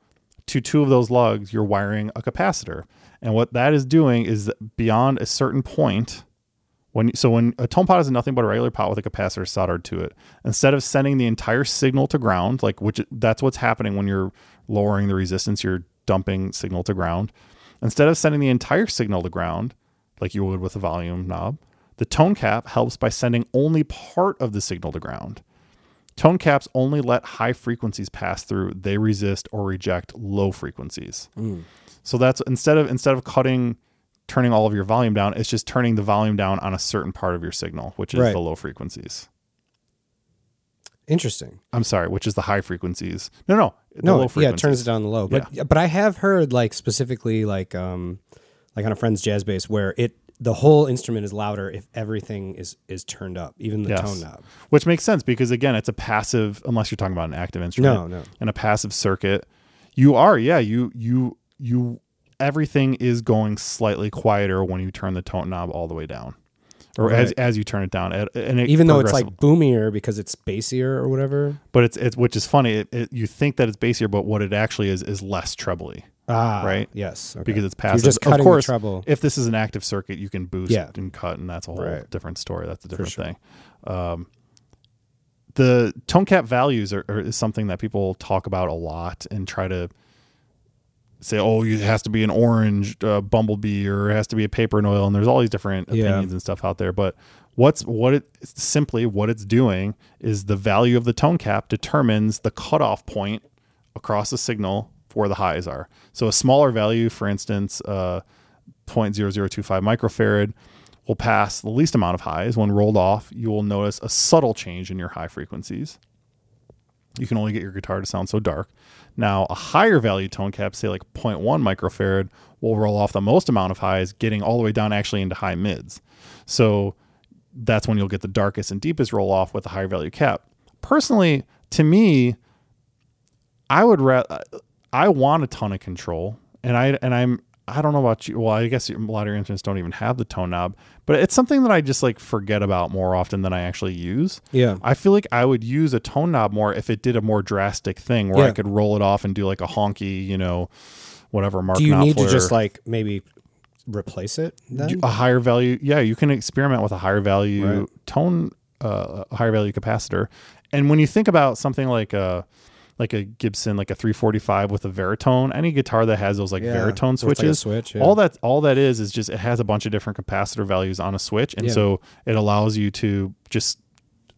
to two of those lugs you're wiring a capacitor. And what that is doing is beyond a certain point, when so when a tone pot is nothing but a regular pot with a capacitor soldered to it, instead of sending the entire signal to ground, like which that's what's happening when you're lowering the resistance, you're dumping signal to ground. Instead of sending the entire signal to ground, like you would with a volume knob, the tone cap helps by sending only part of the signal to ground. Tone caps only let high frequencies pass through. They resist or reject low frequencies. Mm. So that's instead of instead of cutting turning all of your volume down, it's just turning the volume down on a certain part of your signal, which is Right. the low frequencies. Interesting. I'm sorry, which is the high frequencies. No, no, the no, yeah, it turns it down the low. But but I have heard like specifically like um like on a friend's jazz bass where it the whole instrument is louder if everything is is turned up, even the Yes. tone knob. which makes sense because again, it's a passive. Unless you're talking about an active instrument, No, no. in a passive circuit, you are yeah you you you everything is going slightly quieter when you turn the tone knob all the way down, or as Right. as you turn it down, and and it Even though it's like boomier because it's bassier or whatever. but it's it's which is funny. It, it, you think that it's bassier, but what it actually is is less trebly. Ah, Right. Yes. okay. because it's So you're passive. just cutting of course, the if this is an active circuit, you can boost Yeah. and cut, and that's a whole Right. different story. That's a different sure. thing. Um, the tone cap values are, are is something that people talk about a lot and try to say, "Oh, it has to be an orange uh, bumblebee or it has to be a paper and oil," and there's all these different Yeah. opinions and stuff out there. But what's what it simply what it's doing is the value of the tone cap determines the cutoff point across the signal where the highs are. So a smaller value, for instance, uh, 0.0025 microfarad, will pass the least amount of highs. When rolled off, you will notice a subtle change in your high frequencies. You can only get your guitar to sound so dark. Now, a higher value tone cap, say like 0.1 microfarad, will roll off the most amount of highs, getting all the way down actually into high mids. So that's when you'll get the darkest and deepest roll off with a higher value cap. Personally, to me, I would rather I want a ton of control, and I and I'm I don't know about you. Well, I guess a lot of your instruments don't even have the tone knob, but it's something that I just like forget about more often than I actually use. Yeah. I feel like I would use a tone knob more if it did a more drastic thing where I could roll it off and do like a honky, you know, whatever Mark Do you need to just like maybe replace it then? a higher value yeah you can experiment with a higher value Right. tone uh, a higher value capacitor and when you think about something like a like a gibson like a 345 with a Varitone any guitar that has those like Yeah, Varitone with, like, switches switch, yeah. all that all that is is just it has a bunch of different capacitor values on a switch and Yeah. so it allows you to just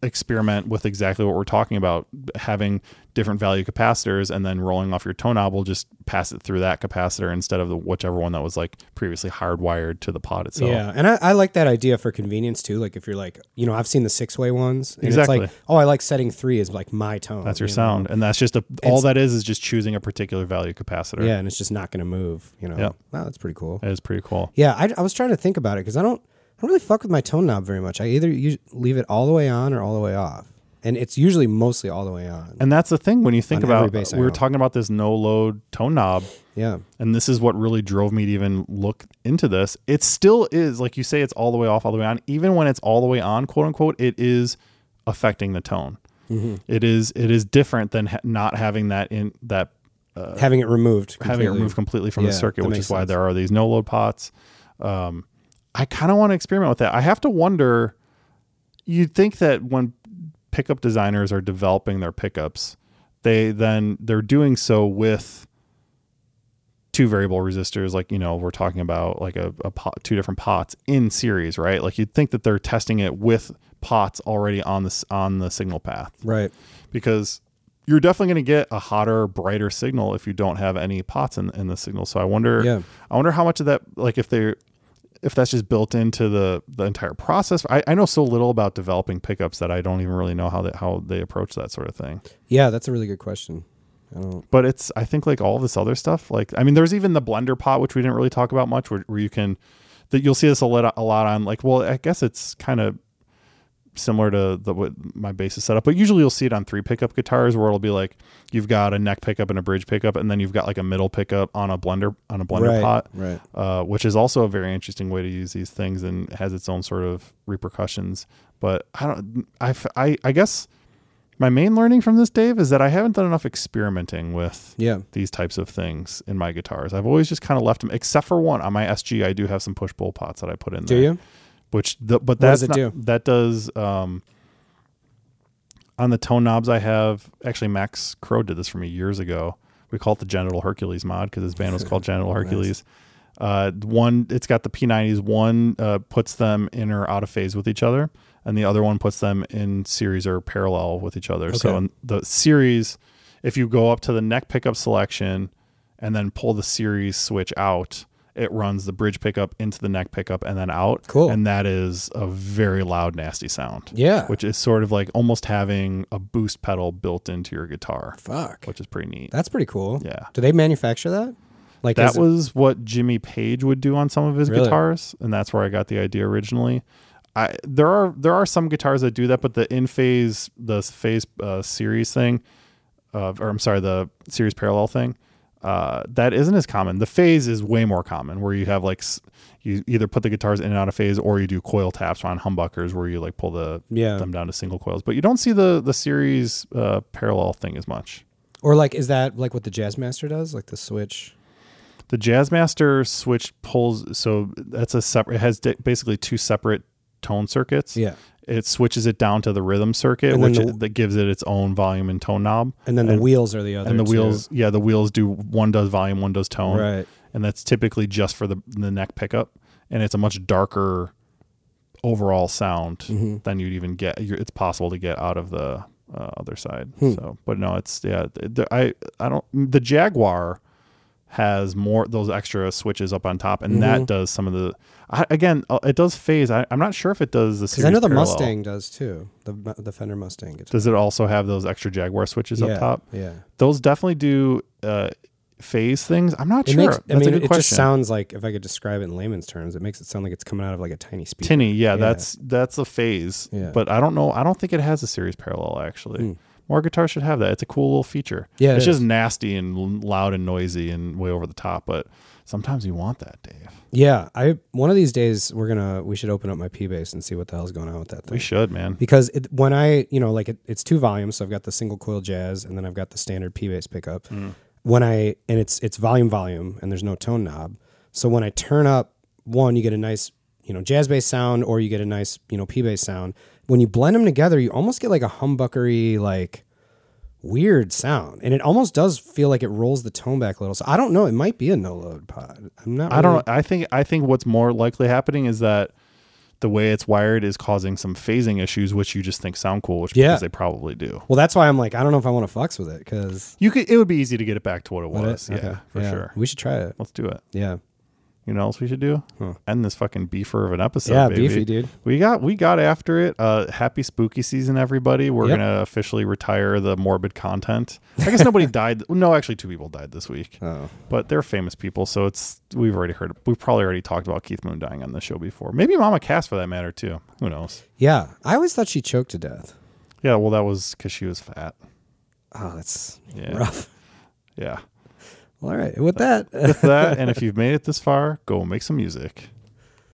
experiment with exactly what we're talking about having different value capacitors and then rolling off your tone knob will just pass it through that capacitor instead of the whichever one that was like previously hardwired to the pot itself Yeah, and I, I like that idea for convenience too. Like if you're like, you know, I've seen the six way ones. And Exactly. It's like, oh, I like setting three is like my tone. That's your you know? sound, and that's just a all It's- that is is just choosing a particular value capacitor. Yeah, and it's just not going to move. You know. Yep. Wow, that's pretty cool. it is pretty cool. Yeah, I, I was trying to think about it because I don't, I don't really fuck with my tone knob very much. I either use, leave it all the way on or all the way off, and it's usually mostly all the way on. And that's the thing when you think On every about bass I we were own. talking about this no load tone knob, yeah, and this is what really drove me to even look into this. It still is like you say, it's all the way off, all the way on. Even when it's all the way on, quote unquote, it is affecting the tone. Mm-hmm. It is it is different than ha- not having that in that having it removed, having it completely. removed completely from the Yeah, circuit, that which makes is why sense. there are these no load pots. Um, I kind of want to experiment with that. I have to wonder. You'd think that when pickup designers are developing their pickups, they then they're doing so with two variable resistors, like you know, we're talking about like a, a pot, two different pots in series, right? Like you'd think that they're testing it with pots already on this on the signal path Right. because you're definitely going to get a hotter, brighter signal if you don't have any pots in, in the signal. So I wonder, Yeah. I wonder how much of that, like if they're, if that's just built into the the entire process. I, I know so little about developing pickups that I don't even really know how they how they approach that sort of thing. Yeah, that's a really good question. But it's I think like all this other stuff. Like I mean, there's even the blender pot, which we didn't really talk about much, where, where you can that you'll see this a lot a lot on like. Well, I guess it's kind of similar to the what my bass is set up, but usually you'll see it on three pickup guitars where it'll be like you've got a neck pickup and a bridge pickup, and then you've got like a middle pickup on a blender on a blender right. pot, Right. uh, which is also a very interesting way to use these things and has its own sort of repercussions. But I don't, I, I, I guess my main learning from this, Dave, is that I haven't done enough experimenting with Yeah. these types of things in my guitars. I've always just kind of left them, except for one on my SG. I do have some push pull pots that I put in Do there. you? Which, the, but does that's it not, do? that does um, on the tone knobs. I have actually Max Crow did this for me years ago. We call it the Genital Hercules mod because his band was called Genital Hercules. Uh, one, it's got the P90s. One uh, puts them in or out of phase with each other, and the other one puts them in series or parallel with each other. So in the series, if you go up to the neck pickup selection and then pull the series switch out, it runs the bridge pickup into the neck pickup and then out. Cool. And that is a very loud, nasty sound. Yeah. Which is sort of like almost having a boost pedal built into your guitar, Fuck. which is pretty neat. That's pretty cool. Yeah. Do they manufacture that? Like That is it- was what Jimmy Page would do on some of his Really? guitars, and that's where I got the idea originally. I there are there are some guitars that do that, but the in phase the phase uh, series thing, uh, or I'm sorry, the series parallel thing, uh, that isn't as common. The phase is way more common, where you have like you either put the guitars in and out of phase, or you do coil taps on humbuckers, where you like pull the Yeah. them down to single coils. But you don't see the the series uh, parallel thing as much. or like is that like what the Jazzmaster does? Like the switch? The Jazzmaster switch pulls, so that's a separate. It has basically two separate tone circuits. Yeah. It switches it down to the rhythm circuit, And then which the- it- that gives it its own volume and tone knob. And then the wheels are the other and the two. wheels, yeah, the wheels do one does volume, one does tone, Right. and that's typically just for the the neck pickup, and it's a much darker overall sound Mm-hmm. than you'd even get. You're, it's possible to get out of the uh, other side. Hmm. So, but no, it's yeah. I I don't. The Jaguar has more those extra switches up on top, and Mm-hmm. that does some of the. I, again, uh, it does phase. I, I'm not sure if it does the. Because I know the parallel. Mustang does too. The the Fender Mustang guitar. Does it also have those extra Jaguar switches yeah. up top? Yeah. Those definitely do uh, phase things. I'm not It sure. makes. I mean, a good it question. just sounds like if I could describe it in layman's terms, it makes it sound like it's coming out of like a tiny speaker. tinny. Yeah, Yeah. that's that's a phase. Yeah. But I don't know. I don't think it has a series parallel actually. Hmm. More guitars should have that. It's a cool little feature. Yeah, it it's just is. nasty and loud and noisy and way over the top. But sometimes you want that, Dave. Yeah. I one of these days we're gonna we should open up my P bass and see what the hell's going on with that thing. We should, man. because it, when I, you know, like it, it's two volumes, so I've got the single coil jazz and then I've got the standard P bass pickup. Mm. When I and it's it's volume volume and there's no tone knob. So when I turn up one, you get a nice, you know, jazz bass sound or you get a nice, you know, P bass sound. When you blend them together, you almost get like a humbuckery like weird sound. And it almost does feel like it rolls the tone back a little. So I don't know, it might be a no load pot. I'm not I don't. know. I think. I think what's more likely happening is that the way it's wired is causing some phasing issues, which you just think sound cool, which Yeah. because they probably do. Well, that's why I'm like, I don't know if I want to fucks with it because You could. It would be easy to get it back to what it was. Yeah, Okay. for sure. We should try it. Let's do it. Yeah. You know what else we should do? Huh. End this fucking beefer of an episode. Yeah, baby. beefy, dude. We got we got after it. Uh, happy spooky season, everybody. We're Yep. gonna officially retire the morbid content. I guess nobody died. No, actually, two people died this week, Oh. but they're famous people, so it's we've already heard. We've probably already talked about Keith Moon dying on the show before. Maybe Mama Cass for that matter too. Who knows? Yeah, I always thought she choked to death. Yeah, well, that was because she was fat. Oh, that's Yeah. rough. Yeah. Well, all right. With that, With that, and if you've made it this far, go make some music.